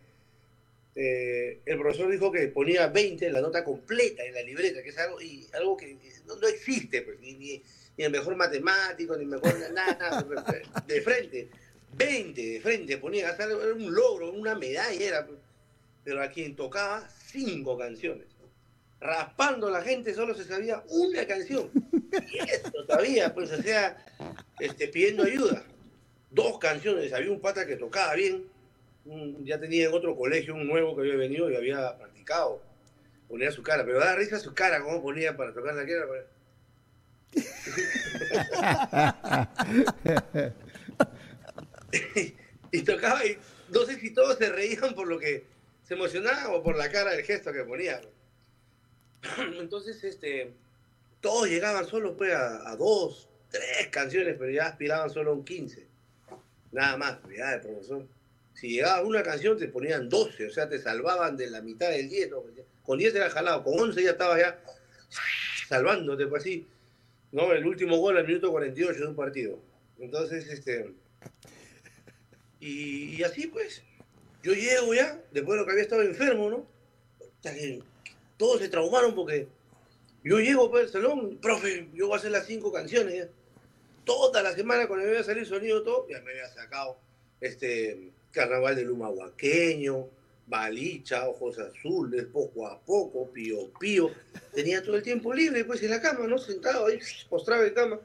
eh, el profesor dijo que ponía 20, la nota completa en la libreta, que es algo, y, algo que no, existe, pues, ni, ni, el mejor matemático, ni el mejor nada, de frente. 20 de frente ponía, era un logro, una medalla era. Pues. Pero a quien tocaba, cinco canciones. Raspando la gente solo se sabía una canción. Y eso todavía, pues, o sea, este, pidiendo ayuda. Dos canciones, había un pata que tocaba bien, ya tenía en otro colegio un nuevo que había venido y había practicado. Ponía su cara, pero da risa su cara, como ponía para tocar la guerra. y tocaba y no sé si todos se reían por lo que se emocionaban o por la cara del gesto que ponía. Entonces, este, todos llegaban solo pues, a, dos, tres canciones, pero ya aspiraban solo a un 15. Nada más, ya el profesor si llegaba una canción te ponían 12, o sea, te salvaban de la mitad del 10. Con 10 era jalado, con 11 ya estaba ya salvándote, pues así. ¿no? El último gol al minuto 48 de un partido. Entonces, este. Y, así pues, yo llego ya, después de lo que había estado enfermo, ¿no? Todos se traumaron porque yo llego pues al salón, profe, yo voy a hacer las cinco canciones. Toda la semana cuando me iba a salir sonido todo, ya me había sacado este Carnaval del Humahuaqueño, Balicha, Ojos Azules, poco a poco, Pío Pío. Tenía todo el tiempo libre, pues en la cama, ¿no? Sentado ahí, postrado en cama,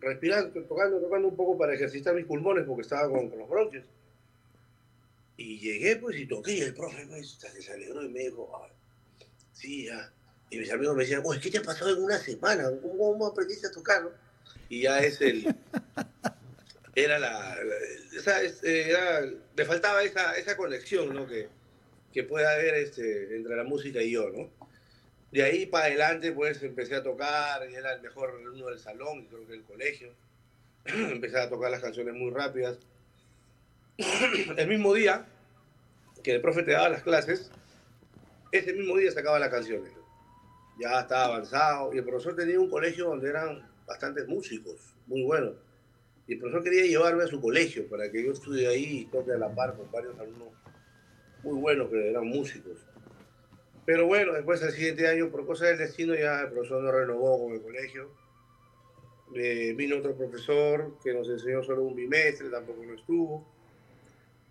respirando, tocando, tocando un poco para ejercitar mis pulmones porque estaba con, los bronquios. Y llegué, pues, y toqué, y el profe pues, se alegró y me dijo, sí, ya. Y mis amigos me decían, oye, ¿qué te ha pasado en una semana? ¿Cómo, cómo aprendiste a tocar? No? Y ya es el, era la, le faltaba esa, esa conexión ¿no? que, que puede haber este, entre la música y yo, ¿no? De ahí para adelante, pues empecé a tocar, y era el mejor alumno del salón, creo que del colegio. empecé a tocar las canciones muy rápidas. el mismo día que el profe te daba las clases, ese mismo día sacaba las canciones. Ya estaba avanzado, y el profesor tenía un colegio donde eran bastantes músicos, muy buenos. Y el profesor quería llevarme a su colegio para que yo estudie ahí y toque a la par con varios alumnos muy buenos que eran músicos. Pero bueno, después del siguiente año, por cosas del destino, ya el profesor no renovó con el colegio. Eh, vino otro profesor que nos enseñó solo un bimestre, tampoco no estuvo.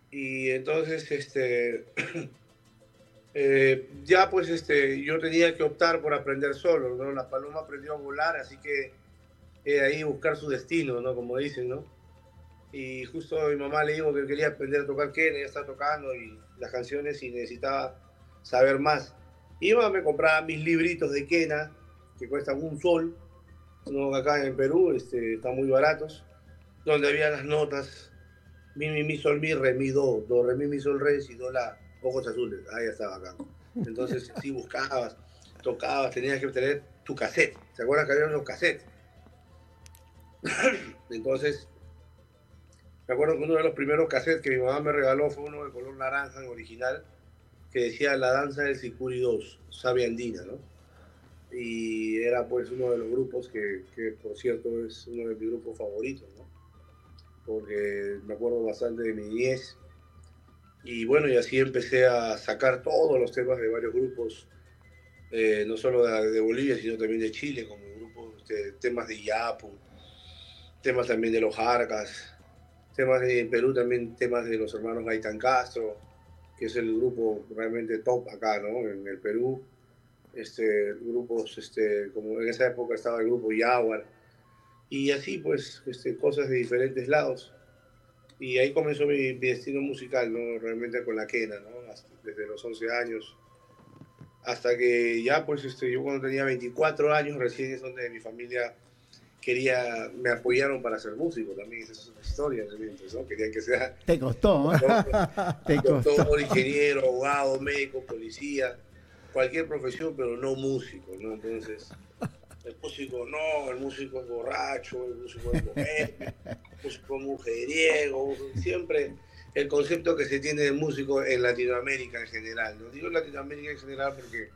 Y entonces, este, eh, ya pues este, yo tenía que optar por aprender solo, ¿no? La paloma aprendió a volar, así que eh, ahí buscar su destino, ¿no? Como dicen, ¿no? Y justo mi mamá le dijo que quería aprender a tocar Kena, ya está tocando y las canciones y necesitaba saber más. Iba, me compraba mis libritos de Kena, que cuestan un sol, ¿no? acá en Perú este, están muy baratos, donde había las notas, mi, mi, mi, sol, mi, re, mi, do, do, re, mi, mi, sol, re, si, do, la, ojos azules, ahí estaba acá. Entonces, si buscabas, tocabas, tenías que tener tu cassette. ¿Se acuerdan que había unos cassettes? Entonces, me acuerdo que uno de los primeros cassettes que mi mamá me regaló fue uno de color naranja en original, que decía La danza del Sicuri 2, Sabia Andina, ¿no? Y era pues uno de los grupos que, que, por cierto es uno de mis grupos favoritos, ¿no? Porque me acuerdo bastante de mi niñez. Y bueno, y así empecé a sacar todos los temas de varios grupos, eh, no solo de, Bolivia, sino también de Chile, como grupos, temas de Yapu, temas también de los Jarcas, temas de Perú también, temas de los hermanos Gaitán Castro, que es el grupo realmente top acá, ¿no? En el Perú, este, grupos, este, como en esa época estaba el grupo Yaguar, y así pues, este, cosas de diferentes lados. Y ahí comenzó mi, destino musical, ¿no? Realmente con la quena, ¿no? desde los 11 años. Hasta que ya, pues, este, yo cuando tenía 24 años, recién es donde mi familia quería, me apoyaron para ser músico también, esa es una historia pues, ¿no? Querían que sea... Te costó, ¿eh? Te costó. ingeniero, abogado, médico, policía, cualquier profesión, pero no músico, ¿no? Entonces, el músico no, el músico es borracho, el músico es bohemio, el músico es mujeriego, siempre el concepto que se tiene de músico en Latinoamérica en general. No digo Latinoamérica en general porque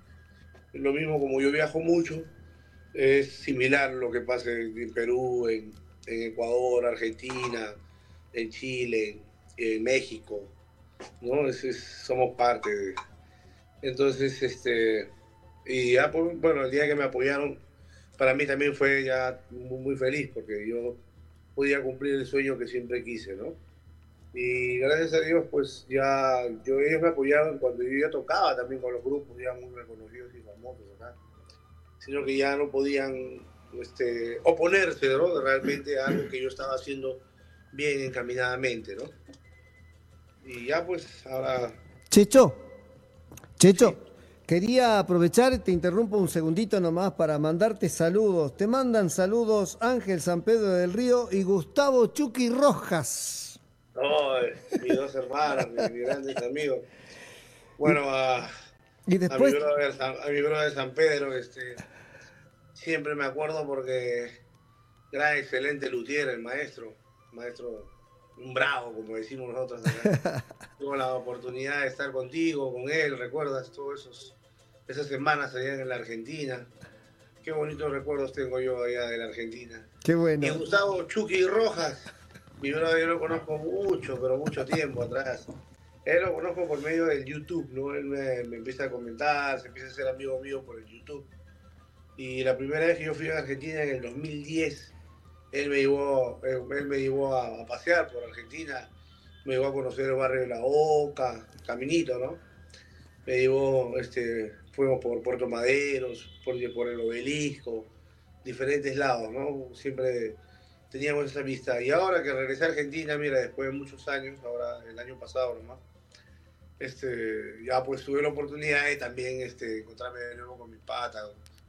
es lo mismo como yo viajo mucho, es similar lo que pasa en Perú, en, Ecuador, Argentina, en Chile, en México, ¿no? somos parte de... Entonces, este, y ya, pues, bueno, el día que me apoyaron, para mí también fue ya muy, muy feliz, porque yo podía cumplir el sueño que siempre quise, ¿no? Y gracias a Dios, pues ya yo, ellos me apoyaron cuando yo ya tocaba también con los grupos ya muy reconocidos y famosos acá, sino que ya no podían este, oponerse ¿no? realmente a algo que yo estaba haciendo bien encaminadamente, ¿no? Y ya pues ahora... Checho, Checho, quería aprovechar, te interrumpo un segundito nomás para mandarte saludos. Te mandan saludos Ángel San Pedro del Río y Gustavo Chucky Rojas. No, mis dos hermanos, mis, grandes amigos. Bueno, a, ¿Y después? a, mi brother, San Pedro, este, siempre me acuerdo porque gran excelente luthier, el maestro, maestro, un bravo, como decimos nosotros Tuve la oportunidad de estar contigo, con él, recuerdas todas esas semanas allá en la Argentina. Qué bonitos recuerdos tengo yo allá de la Argentina. Qué bueno. Y Gustavo Chucky Rojas, mi brother yo lo conozco mucho, pero mucho tiempo atrás. Él lo conozco por medio del YouTube, ¿no? Él me, empieza a comentar, se empieza a ser amigo mío por el YouTube. Y la primera vez que yo fui a Argentina en el 2010, él me llevó, él, me llevó a, pasear por Argentina, me llevó a conocer el barrio de La Oca, Caminito, ¿no? Me llevó, este, fuimos por Puerto Maderos, por, por el obelisco, diferentes lados, ¿no? Siempre teníamos esa amistad. Y ahora que regresé a Argentina, mira, después de muchos años, ahora el año pasado nomás, este, ya pues tuve la oportunidad de también este, encontrarme de nuevo con mi pata.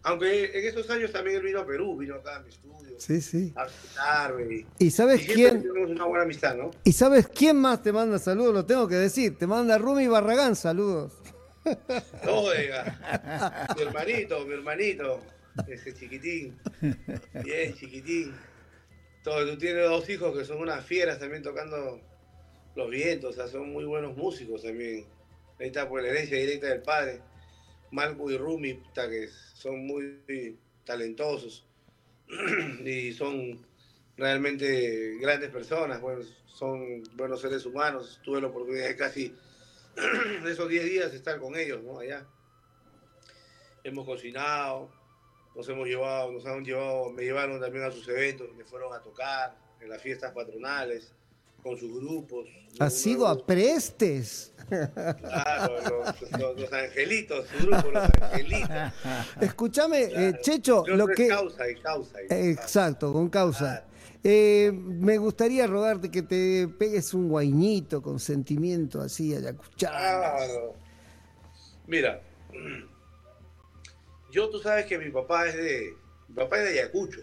Aunque en esos años también él vino a Perú, vino acá a mi estudio. Sí, sí. A visitarme. Y, sabes quién. Tenemos una buena amistad, ¿no? Y sabes quién más te manda saludos, lo tengo que decir. Te manda Rumi Barragán saludos. No, mi hermanito, mi hermanito. Ese chiquitín. Bien, chiquitín. Tú tienes dos hijos que son unas fieras también tocando los vientos, o sea, son muy buenos músicos también. Ahí está por la herencia directa del padre. Malco y Rumi, que son muy talentosos y son realmente grandes personas, bueno, son buenos seres humanos. Tuve la oportunidad de casi esos 10 días estar con ellos, ¿no? Allá. Hemos cocinado, nos hemos llevado, nos han llevado, me llevaron también a sus eventos, me fueron a tocar en las fiestas patronales con sus grupos. Ha sido a prestes. Claro, los, angelitos, su grupo, los angelitos. Escúchame, eh, Checho, lo que... Causa y causa. Exacto, con causa. Eh, me gustaría rogarte que te pegues un guainito con sentimiento así, ayacuchado. Claro. Mira, yo, tú sabes que mi papá es de. Mi papá es de Ayacucho.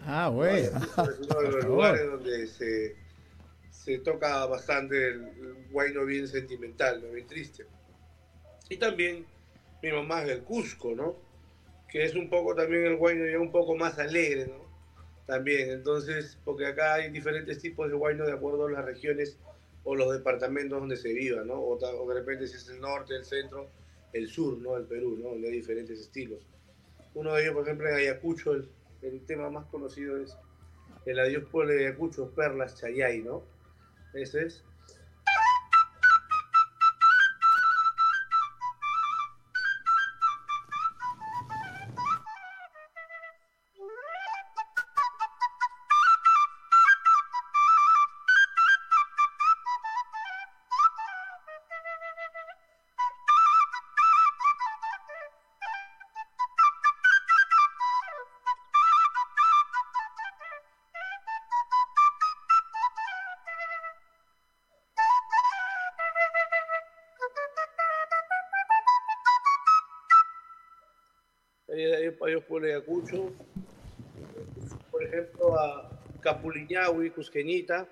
Ah, bueno. Es uno de los lugares donde se, se toca bastante el, guayno bien sentimental, bien triste. Y también mi mamá es del Cusco, ¿no? Que es un poco también el guayno ya un poco más alegre, ¿no? También, entonces, porque acá hay diferentes tipos de guayno de acuerdo a las regiones o los departamentos donde se viva, ¿no? O, o de repente si es el norte, el centro el sur, ¿no? El Perú, ¿no? Hay diferentes estilos. Uno de ellos, por ejemplo, en Ayacucho, el, tema más conocido es el Adiós Pueblo de Ayacucho, Perlas Chayay, ¿no? Ese es. Por ejemplo, a Capuliñahui, Cusqueñita.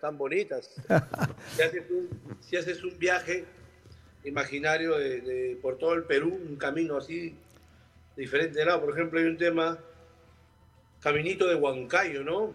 Tan bonitas. si, haces un, si haces un viaje imaginario de, de- por todo el Perú, un camino así diferente, ¿no? Por ejemplo, hay un tema, Caminito de Huancayo, ¿no?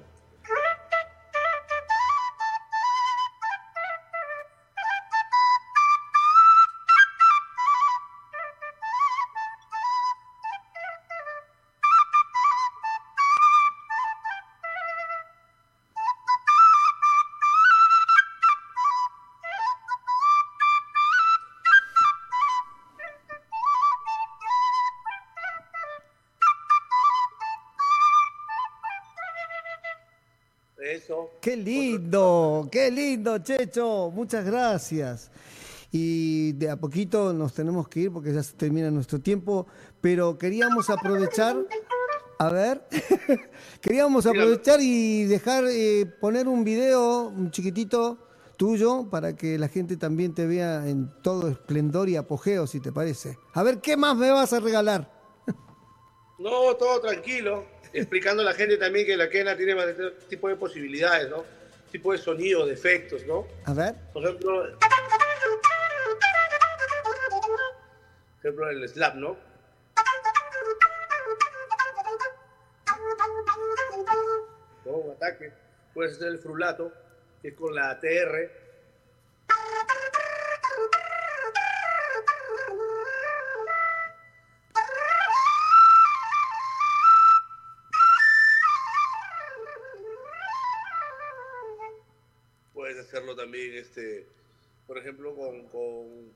Qué lindo, qué lindo, Checho. Muchas gracias. Y de a poquito nos tenemos que ir porque ya se termina nuestro tiempo, pero queríamos aprovechar, a ver, queríamos aprovechar y dejar eh, poner un video, un chiquitito tuyo, para que la gente también te vea en todo esplendor y apogeo, si te parece. A ver, ¿qué más me vas a regalar? No, todo tranquilo. Explicando a la gente también que la quena tiene más tipo de posibilidades, ¿no? Tipo de sonidos, de efectos, ¿no? A ver. Por ejemplo, por ejemplo el slap, ¿no? ¿No? Un ataque. Puedes hacer el frulato, que es con la TR. Con,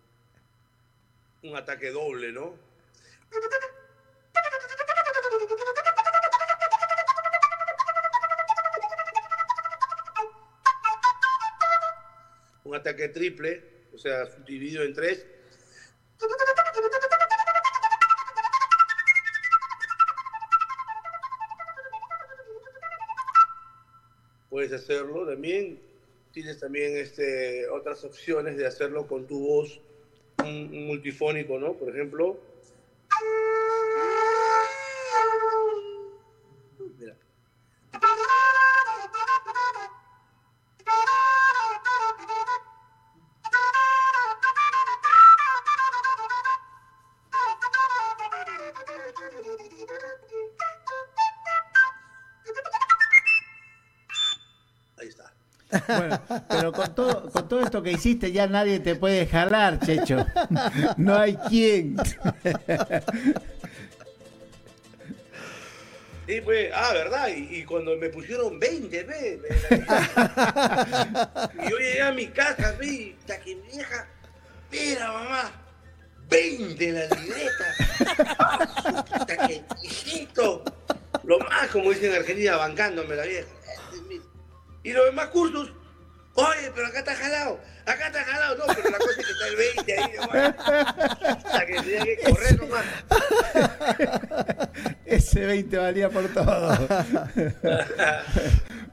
un ataque doble, ¿no? Un ataque triple, o sea, dividido en tres. Puedes hacerlo también. Tienes también este, otras opciones de hacerlo con tu voz, un, un multifónico, ¿no? Por ejemplo. Bueno, pero con todo, con todo esto que hiciste ya nadie te puede jalar, Checho. No hay quien. Sí, pues, ah, ¿verdad? Y, y cuando me pusieron 20, ve. y yo llegué a mi casa, ve, y que mi vieja, mira, mamá, 20 en la libreta. Hasta que, hijito, lo más, como dicen en Argentina, bancándome la vieja. Y los demás cursos, oye, pero acá está jalado, acá está jalado, no, pero la cosa es que está el 20 ahí, nomás. Hasta que tenía que correr nomás. Ese 20 valía por todo.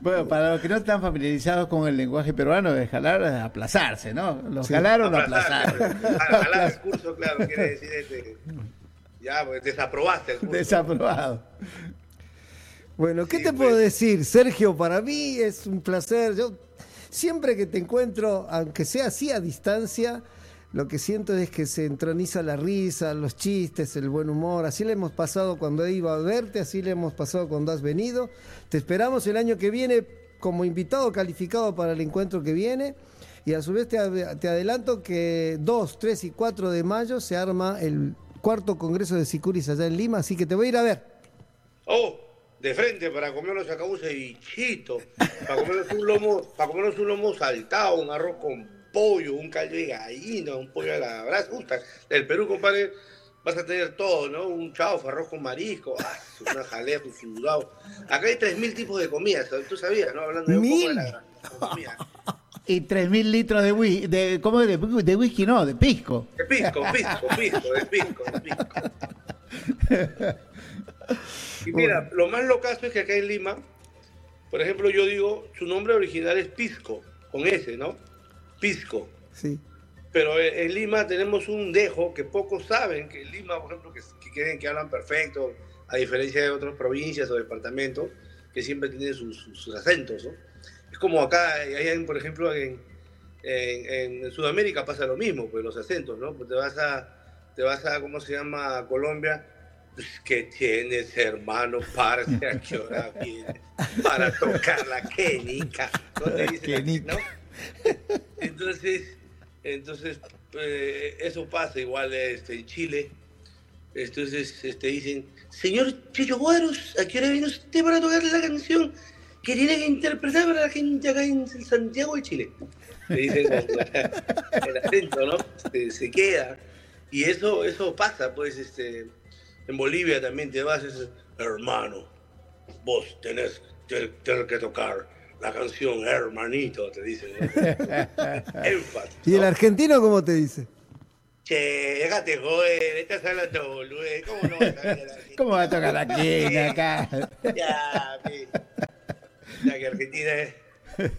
Bueno, para los que no están familiarizados con el lenguaje peruano, de jalar es aplazarse, ¿no? Lo jalaron o lo Aplazar, aplazaron. claro. Jalar el curso, claro, quiere decir este, ya, pues desaprobaste el curso. Desaprobado. Bueno, ¿qué Sí, te pues. puedo decir, Sergio? Para mí es un placer. Yo siempre que te encuentro, aunque sea así a distancia, lo que siento es que se entroniza la risa, los chistes, el buen humor. Así le hemos pasado cuando iba a verte, así le hemos pasado cuando has venido. Te esperamos el año que viene como invitado calificado para el encuentro que viene. Y a su vez te, te adelanto que 2, 3 y 4 de mayo se arma el cuarto congreso de Sicuris allá en Lima, así que te voy a ir a ver. Oh, de frente para comernos acá un cevichito, para comernos un lomo, para comernos un lomo saltado, un arroz con pollo, un caldo de gallina, un pollo a la brasa. Gusta. El Perú, compadre, vas a tener todo, ¿no? Un chaufa, arroz con marisco, ah, una jalea con sudado. Acá hay 3.000 tipos de comidas, tú sabías, ¿no? Hablando de un poco de la comida. Y 3.000 litros de whisky, de, ¿cómo de, de whisky? No, de pisco. De pisco, pisco, pisco, de pisco, de pisco. Y mira, lo más locazo es que acá en Lima, por ejemplo, yo digo, su nombre original es Pisco, con S, ¿no? Pisco. Sí. Pero en Lima tenemos un dejo que pocos saben, que en Lima, por ejemplo, que, que creen que hablan perfecto, a diferencia de otras provincias o departamentos, que siempre tienen sus, sus- sus acentos, ¿no? Es como acá, hay en, por ejemplo, en, en, en Sudamérica pasa lo mismo, pues los acentos, ¿no? Pues te vas a, te vas a, ¿cómo se llama? Colombia, ¿qué tienes, hermano? Parce, ¿a qué hora vienes? Para tocar la quenica. ¿No te dicen no? Entonces, entonces eh, eso pasa igual este, en Chile. Entonces este, dicen, señor Chicho Guaros, ¿a qué hora viene usted para tocar la canción que tiene que interpretar para la gente acá en Santiago de Chile? Le dicen con el acento, ¿no? Se, se queda. Y eso, eso pasa, pues, este, en Bolivia también te vas, es, hermano, vos tenés, te- tenés que tocar la canción hermanito, te dicen. ¿no? Énfasis. ¿Y el ¿no? argentino cómo te dice? Che, déjate joder, estás hablando boludez, ¿cómo no vas a saber Argentina? ¿Cómo va a tocar la quena acá? Ya. Ya que Argentina es,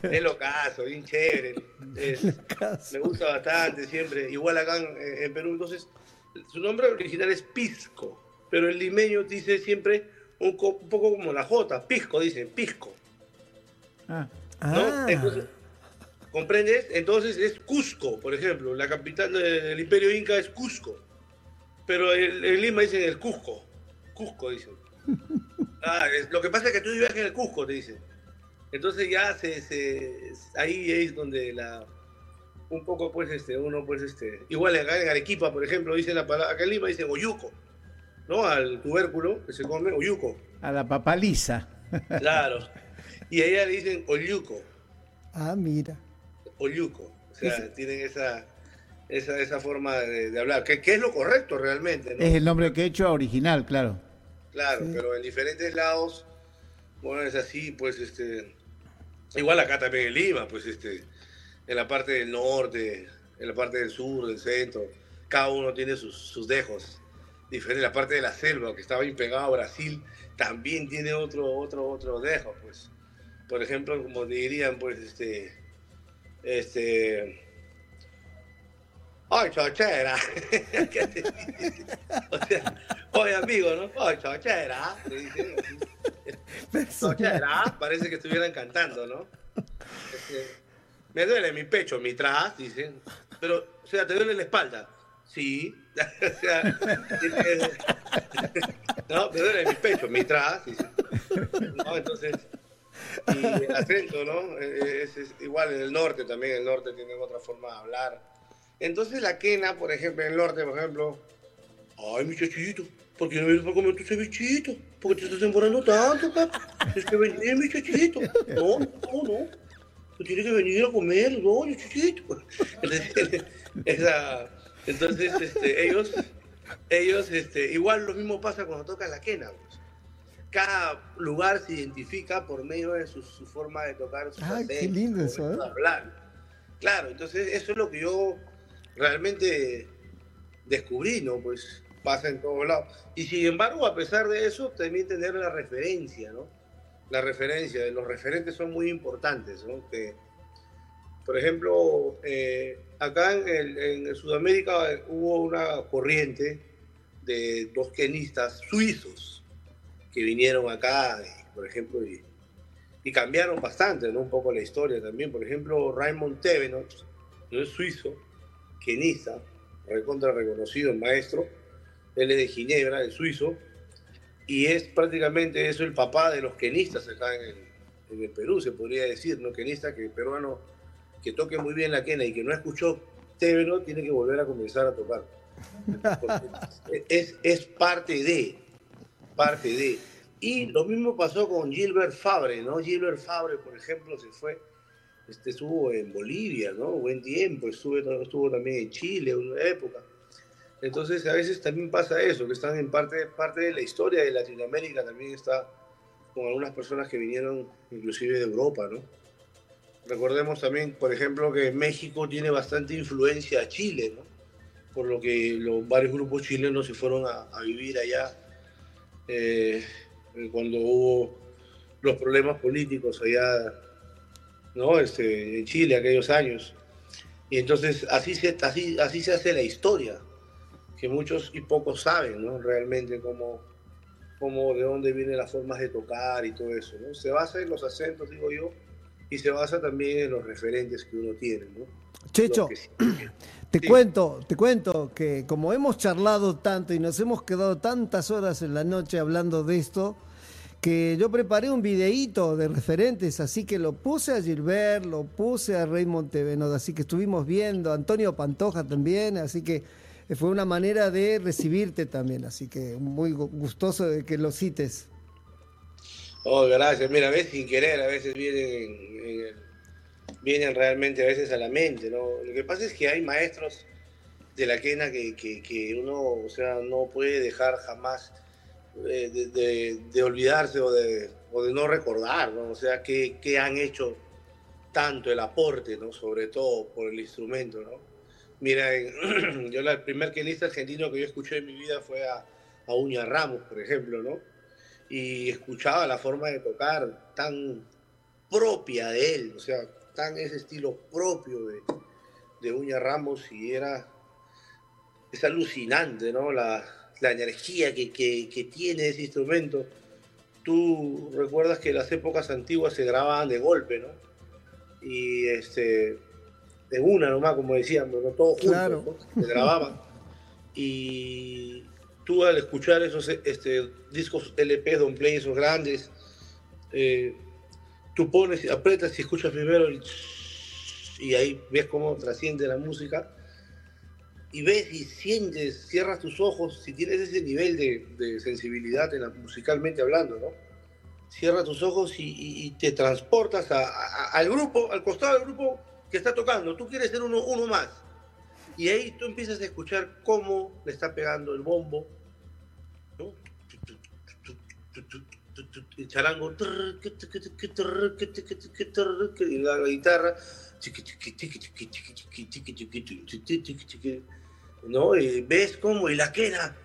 es locazo, bien chévere. es- me gusta bastante siempre. Igual acá en, en Perú, entonces, su nombre original es Pisco, pero el limeño dice siempre un, co- un poco como la J, Pisco, dicen, Pisco. Ah, ¿no? Ah, Entonces, ¿Comprendes? Entonces es Cusco, por ejemplo. La capital de- del Imperio Inca es Cusco. Pero el- en Lima dicen el Cusco. Cusco dicen. Ah, es- lo que pasa es que tú vives en el Cusco, te dicen. Entonces ya se, se- ahí es donde la un poco pues este uno pues este igual acá en Arequipa por ejemplo dicen la palabra acá en Lima dicen oyuco no al tubérculo que se come oyuco a la papaliza. claro y allá le dicen oyuco ah, mira. Oyuco. O sea, tienen esa, esa, esa forma de, de hablar, que, que es lo correcto realmente, ¿no? Es el nombre que he hecho original, claro. Claro, pero en diferentes lados, bueno, es así, pues, este, igual acá también en Lima, pues, este, en la parte del norte, en la parte del sur, del centro, cada uno tiene sus, sus dejos. Diferente, la parte de la selva, que estaba bien pegado a Brasil, también tiene otro, otro, otro dejo, pues. Por ejemplo, como dirían, pues, este, este, ¡Ay, chochera! O sea, oye, amigo, ¿no? ¡Ay, chochera! Chochera, parece que estuvieran cantando, ¿no? Este, me duele mi pecho, mi tras, dicen. Pero, o sea, ¿te duele la espalda? Sí. o sea, no, me duele mi pecho, mi dicen. ¿No? Entonces, y el acento, ¿no? Igual en el norte también, el norte tiene otra forma de hablar. Entonces la quena, por ejemplo, en el norte, por ejemplo, ay, muchachito, ¿por qué no vienes para comer tu cevichito? ¿Por qué te estás demorando tanto, papá? Tienes que venir, muchachito. No, no, no. Tú tienes que venir a comer, no, muchachito. Esa- entonces este, ellos, ellos, este, igual lo mismo pasa cuando tocan la quena. pues. Cada lugar se identifica por medio de su, su forma de tocar, sus Ay, qué lindo su eso, ¿eh? hablar. Claro, entonces eso es lo que yo realmente descubrí, ¿no? Pues pasa en todos lados. Y sin embargo, a pesar de eso, también tener la referencia, ¿no? La referencia, los referentes son muy importantes, ¿no? Que, por ejemplo, eh, acá en, el- en Sudamérica hubo una corriente de dos kenistas suizos que vinieron acá, y, por ejemplo, y, y cambiaron bastante, ¿no? Un poco la historia también. Por ejemplo, Raymond Tevenot, no es suizo, kenista, recontra reconocido, maestro, él es de Ginebra, el suizo, y es prácticamente eso el papá de los kenistas acá en el, en el Perú, se podría decir, ¿no? Kenista que peruano que toque muy bien la quena y que no escuchó Tevenot tiene que volver a comenzar a tocar. Es, es parte de, parte de. Y lo mismo pasó con Gilbert Fabre, ¿no? Gilbert Fabre, por ejemplo, se fue, este, estuvo en Bolivia, ¿no? Buen tiempo, estuvo, estuvo también en Chile una época. Entonces, a veces también pasa eso, que están en parte, parte de la historia de Latinoamérica, también está con algunas personas que vinieron inclusive de Europa, ¿no? Recordemos también, por ejemplo, que México tiene bastante influencia a Chile, ¿no? por lo que los varios grupos chilenos se fueron a, vivir allá eh, cuando hubo los problemas políticos allá ¿no? este, en Chile aquellos años. Y entonces así se, así, así se hace la historia, que muchos y pocos saben ¿no? realmente cómo, cómo, de dónde vienen las formas de tocar y todo eso. ¿no? Se basa en los acentos, digo yo, y se basa también en los referentes que uno tiene. ¿no? Checho, te cuento, te cuento que como hemos charlado tanto y nos hemos quedado tantas horas en la noche hablando de esto, que yo preparé un videíto de referentes, así que lo puse a Gilbert, lo puse a Raymond Teveno, así que estuvimos viendo, Antonio Pantoja también, así que fue una manera de recibirte también, así que muy gustoso de que lo cites. Oh, gracias. Mira, a veces sin querer, a veces vienen, vienen realmente a veces a la mente, ¿no? Lo que pasa es que hay maestros de la quena que, que, uno, o sea, no puede dejar jamás eh, de, olvidarse o de, o de no recordar, ¿no? O sea, que, que han hecho tanto el aporte, ¿no? Sobre todo por el instrumento, ¿no? Mira, yo el primer quenista argentino que yo escuché en mi vida fue a, a Uña Ramos, por ejemplo, ¿no? Y escuchaba la forma de tocar tan propia de él, o sea, tan ese estilo propio de, de Uña Ramos y era, es alucinante, ¿no? La, la energía que, que, que, tiene ese instrumento. Tú recuerdas que las épocas antiguas se grababan de golpe, ¿no? Y este, de una nomás, como decíamos, ¿no? Todos juntos, Se grababan. Y, tú al escuchar esos este, discos LP, Don Play, esos grandes, eh, tú pones, apretas y escuchas primero y ahí ves cómo trasciende la música y ves y sientes, cierras tus ojos, si tienes ese nivel de, sensibilidad musicalmente hablando, ¿no? Cierras tus ojos y, te transportas al grupo, al costado del grupo que está tocando. Tú quieres ser uno, uno más y ahí tú empiezas a escuchar cómo le está pegando el bombo, el charango, y la guitarra, ¿no? Y ves cómo, y la quena,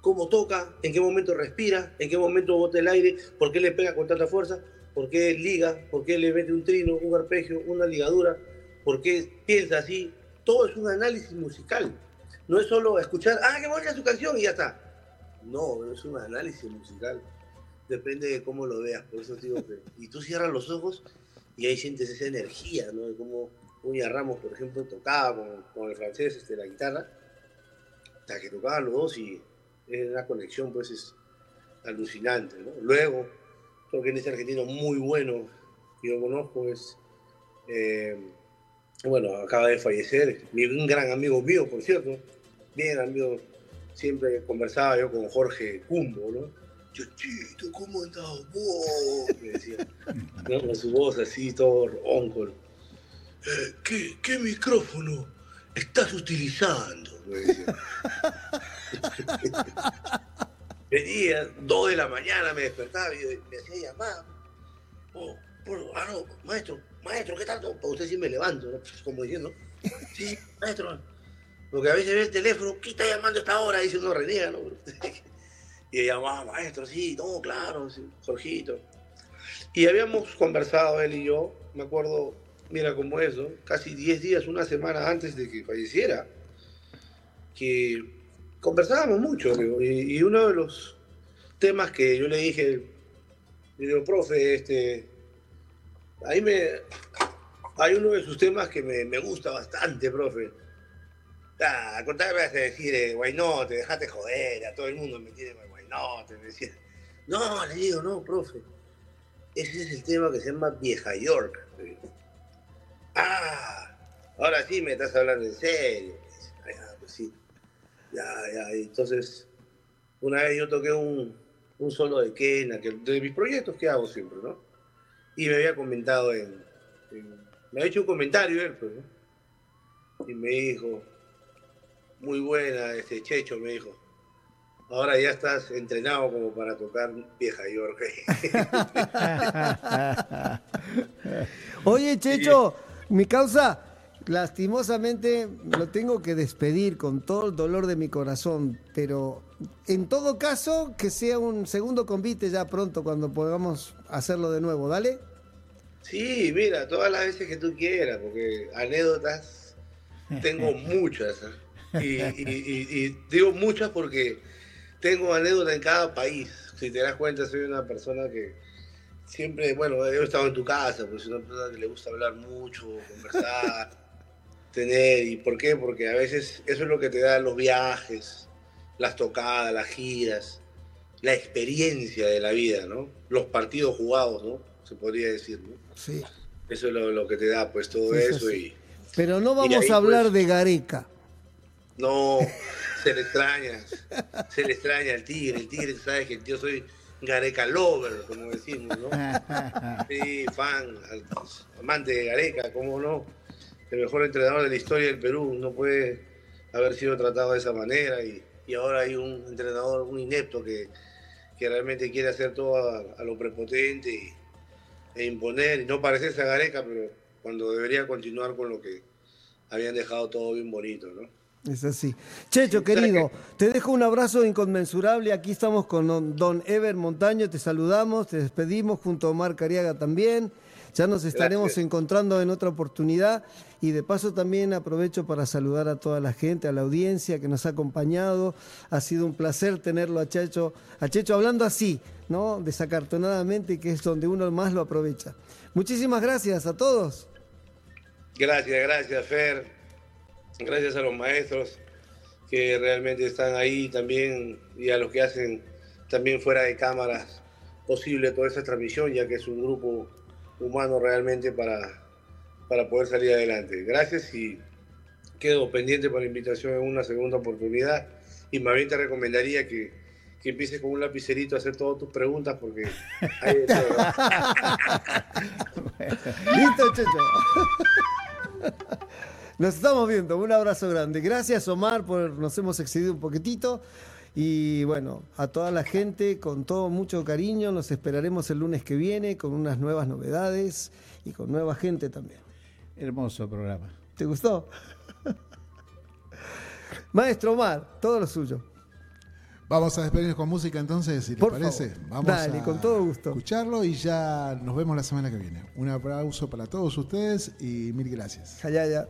cómo toca, en qué momento respira, en qué momento bota el aire, por qué le pega con tanta fuerza, por qué liga, por qué le mete un trino, un arpegio, una ligadura, por qué piensa así, todo es un análisis musical. No es solo escuchar, ah, qué bonita su canción y ya está. No, es un análisis musical. Depende de cómo lo veas. Por eso digo que. Y tú cierras los ojos y ahí sientes esa energía, ¿no? De cómo Uña Ramos, por ejemplo, tocaba con, el francés este, la guitarra. Hasta que tocaban los dos y es una conexión, pues es alucinante, ¿no? Luego, creo que en este argentino muy bueno que yo conozco es. Eh, bueno, acaba de fallecer, un gran amigo mío, por cierto, bien amigo, siempre conversaba yo con Jorge Cumbo, ¿no? Chuchito, ¿cómo andas vos? Me decía, con su voz así, todo ronco. Eh, ¿qué, ¿Qué micrófono estás utilizando? Me decía. Venía, dos de la mañana, me despertaba y me hacía llamar. Oh, ah, no, maestro, maestro, ¿qué tanto? Para usted sí me levanto, ¿no? Pues, como diciendo, sí, maestro. Porque a veces ve el teléfono, ¿qué está llamando a esta hora? Dice uno reniega, ¿no? y llamaba, maestro, sí, no, claro, sí, Jorgito. Y habíamos conversado él y yo, me acuerdo, mira cómo eso, casi 10 días, una semana antes de que falleciera, que conversábamos mucho, y, y uno de los temas que yo le dije, le digo, profe, este, Ahí me. Hay uno de sus temas que me, me gusta bastante, profe. Ah, contar me vas a decir, eh, guaynote, dejate joder, a todo el mundo me tiene guaynote, me decía. No, le digo, no, profe. Ese es el tema que se llama Vieja York. Ah, ahora sí me estás hablando en serio. Ah, pues sí. Ya, ya, entonces, una vez yo toqué un, un solo de Kena, que, de mis proyectos que hago siempre, ¿no? Y me había comentado en, me ha hecho un comentario él, pues, Y me dijo, muy buena, este Checho, me dijo. ahora ya estás entrenado como para tocar vieja Jorge. Oye, Checho, mi causa, lastimosamente lo tengo que despedir con todo el dolor de mi corazón, pero en todo caso, que sea un segundo convite ya pronto cuando podamos hacerlo de nuevo, ¿dale? Sí, mira, todas las veces que tú quieras, porque anécdotas tengo muchas. ¿eh? Y, digo muchas porque tengo anécdotas en cada país. Si te das cuenta, soy una persona que siempre, bueno, he estado en tu casa, pues soy una persona que le gusta hablar mucho, conversar, tener. ¿Y por qué? Porque a veces eso es lo que te dan los viajes, las tocadas, las giras, la experiencia de la vida, ¿no? Los partidos jugados, ¿no? Se podría decir, ¿no? Sí. Eso es lo, que te da, pues todo eso. y Pero no vamos a hablar pues, de Gareca. No, se le extraña, se le extraña al tigre. El tigre, sabes que yo soy Gareca lover, como decimos, ¿no? Sí, fan, amante de Gareca, ¿cómo no? El mejor entrenador de la historia del Perú, no puede haber sido tratado de esa manera y, ahora hay un entrenador, un inepto que, realmente quiere hacer todo a, lo prepotente e imponer, y no parecerse a Gareca, pero cuando debería continuar con lo que habían dejado todo bien bonito, ¿no? Es así. Checho, querido, te dejo un abrazo inconmensurable. Aquí estamos con don Ever Montaño, te saludamos, te despedimos junto a Omar Cariaga también. Ya nos estaremos encontrando en otra oportunidad y de paso también aprovecho para saludar a toda la gente, a la audiencia que nos ha acompañado. Ha sido un placer tenerlo a Checho, a Checho hablando así, ¿no? Desacartonadamente, que es donde uno más lo aprovecha. Muchísimas gracias a todos. Gracias, gracias, Fer gracias a los maestros que realmente están ahí también y a los que hacen también fuera de cámaras posible toda esa transmisión, ya que es un grupo humano realmente para, para poder salir adelante. Gracias y quedo pendiente para la invitación en una segunda oportunidad y más bien te recomendaría que, que empieces con un lapicerito a hacer todas tus preguntas porque hay de todo. Listo, Checho. Nos estamos viendo. Un abrazo grande. Gracias, Omar, por nos hemos excedido un poquitito. Y bueno, a toda la gente, con todo mucho cariño, nos esperaremos el lunes que viene con unas nuevas novedades y con nueva gente también. Hermoso programa. ¿Te gustó? Maestro Omar, todo lo suyo. Vamos a despedirnos con música entonces, si les parece. Vamos Dale, con todo gusto. escucharlo y ya nos vemos la semana que viene. Un aplauso para todos ustedes y mil gracias. Ya,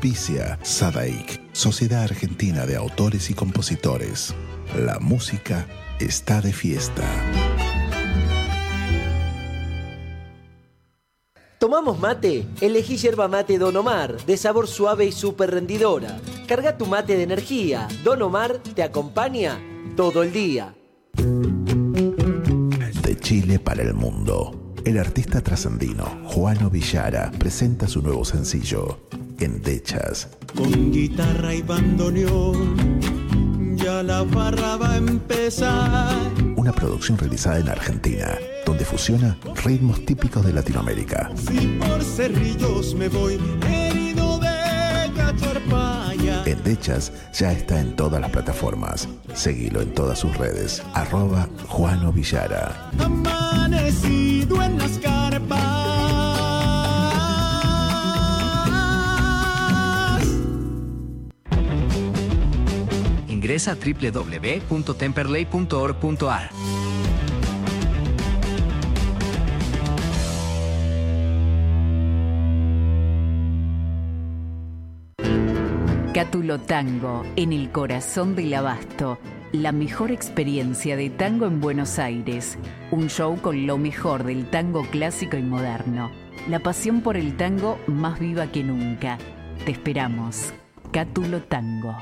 Auspicia Sadaik, Sociedad Argentina de Autores y Compositores. La música está de fiesta. ¿Tomamos mate? Elegí yerba mate Don Omar, de sabor suave y súper rendidora. Carga tu mate de energía. Don Omar te acompaña todo el día. De Chile para el mundo. El artista trascendino Juano Villara presenta su nuevo sencillo, Endechas. Con guitarra y bandoneón, ya la barra va a empezar. Una producción realizada en Argentina, donde fusiona ritmos típicos de Latinoamérica. Si por cerrillos me voy herido de cacharpaya. Endechas ya está en todas las plataformas. Seguilo en todas sus redes. Arroba Juano Villara. Amanecido en las carpas. Ingresa www.temperley.org.ar. Cátulo Tango, en el corazón del abasto. La mejor experiencia de tango en Buenos Aires. Un show con lo mejor del tango clásico y moderno. La pasión por el tango más viva que nunca. Te esperamos. Cátulo Tango.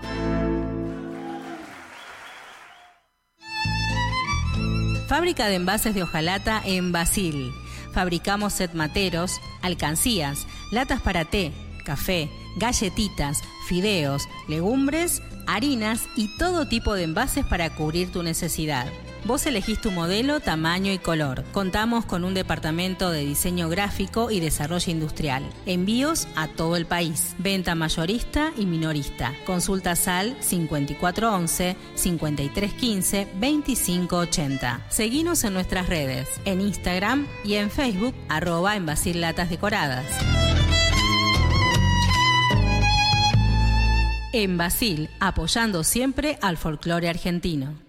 Fábrica de envases de hojalata en Basil. Fabricamos set materos, alcancías, latas para té, café, galletitas, fideos, legumbres, harinas y todo tipo de envases para cubrir tu necesidad. Vos elegís tu modelo, tamaño y color. Contamos con un departamento de diseño gráfico y desarrollo industrial. Envíos a todo el país. Venta mayorista y minorista. Consulta SAL 5411-5315-2580. Seguinos en nuestras redes, en Instagram y en Facebook, arroba en Latas Decoradas. En Basil, apoyando siempre al folclore argentino.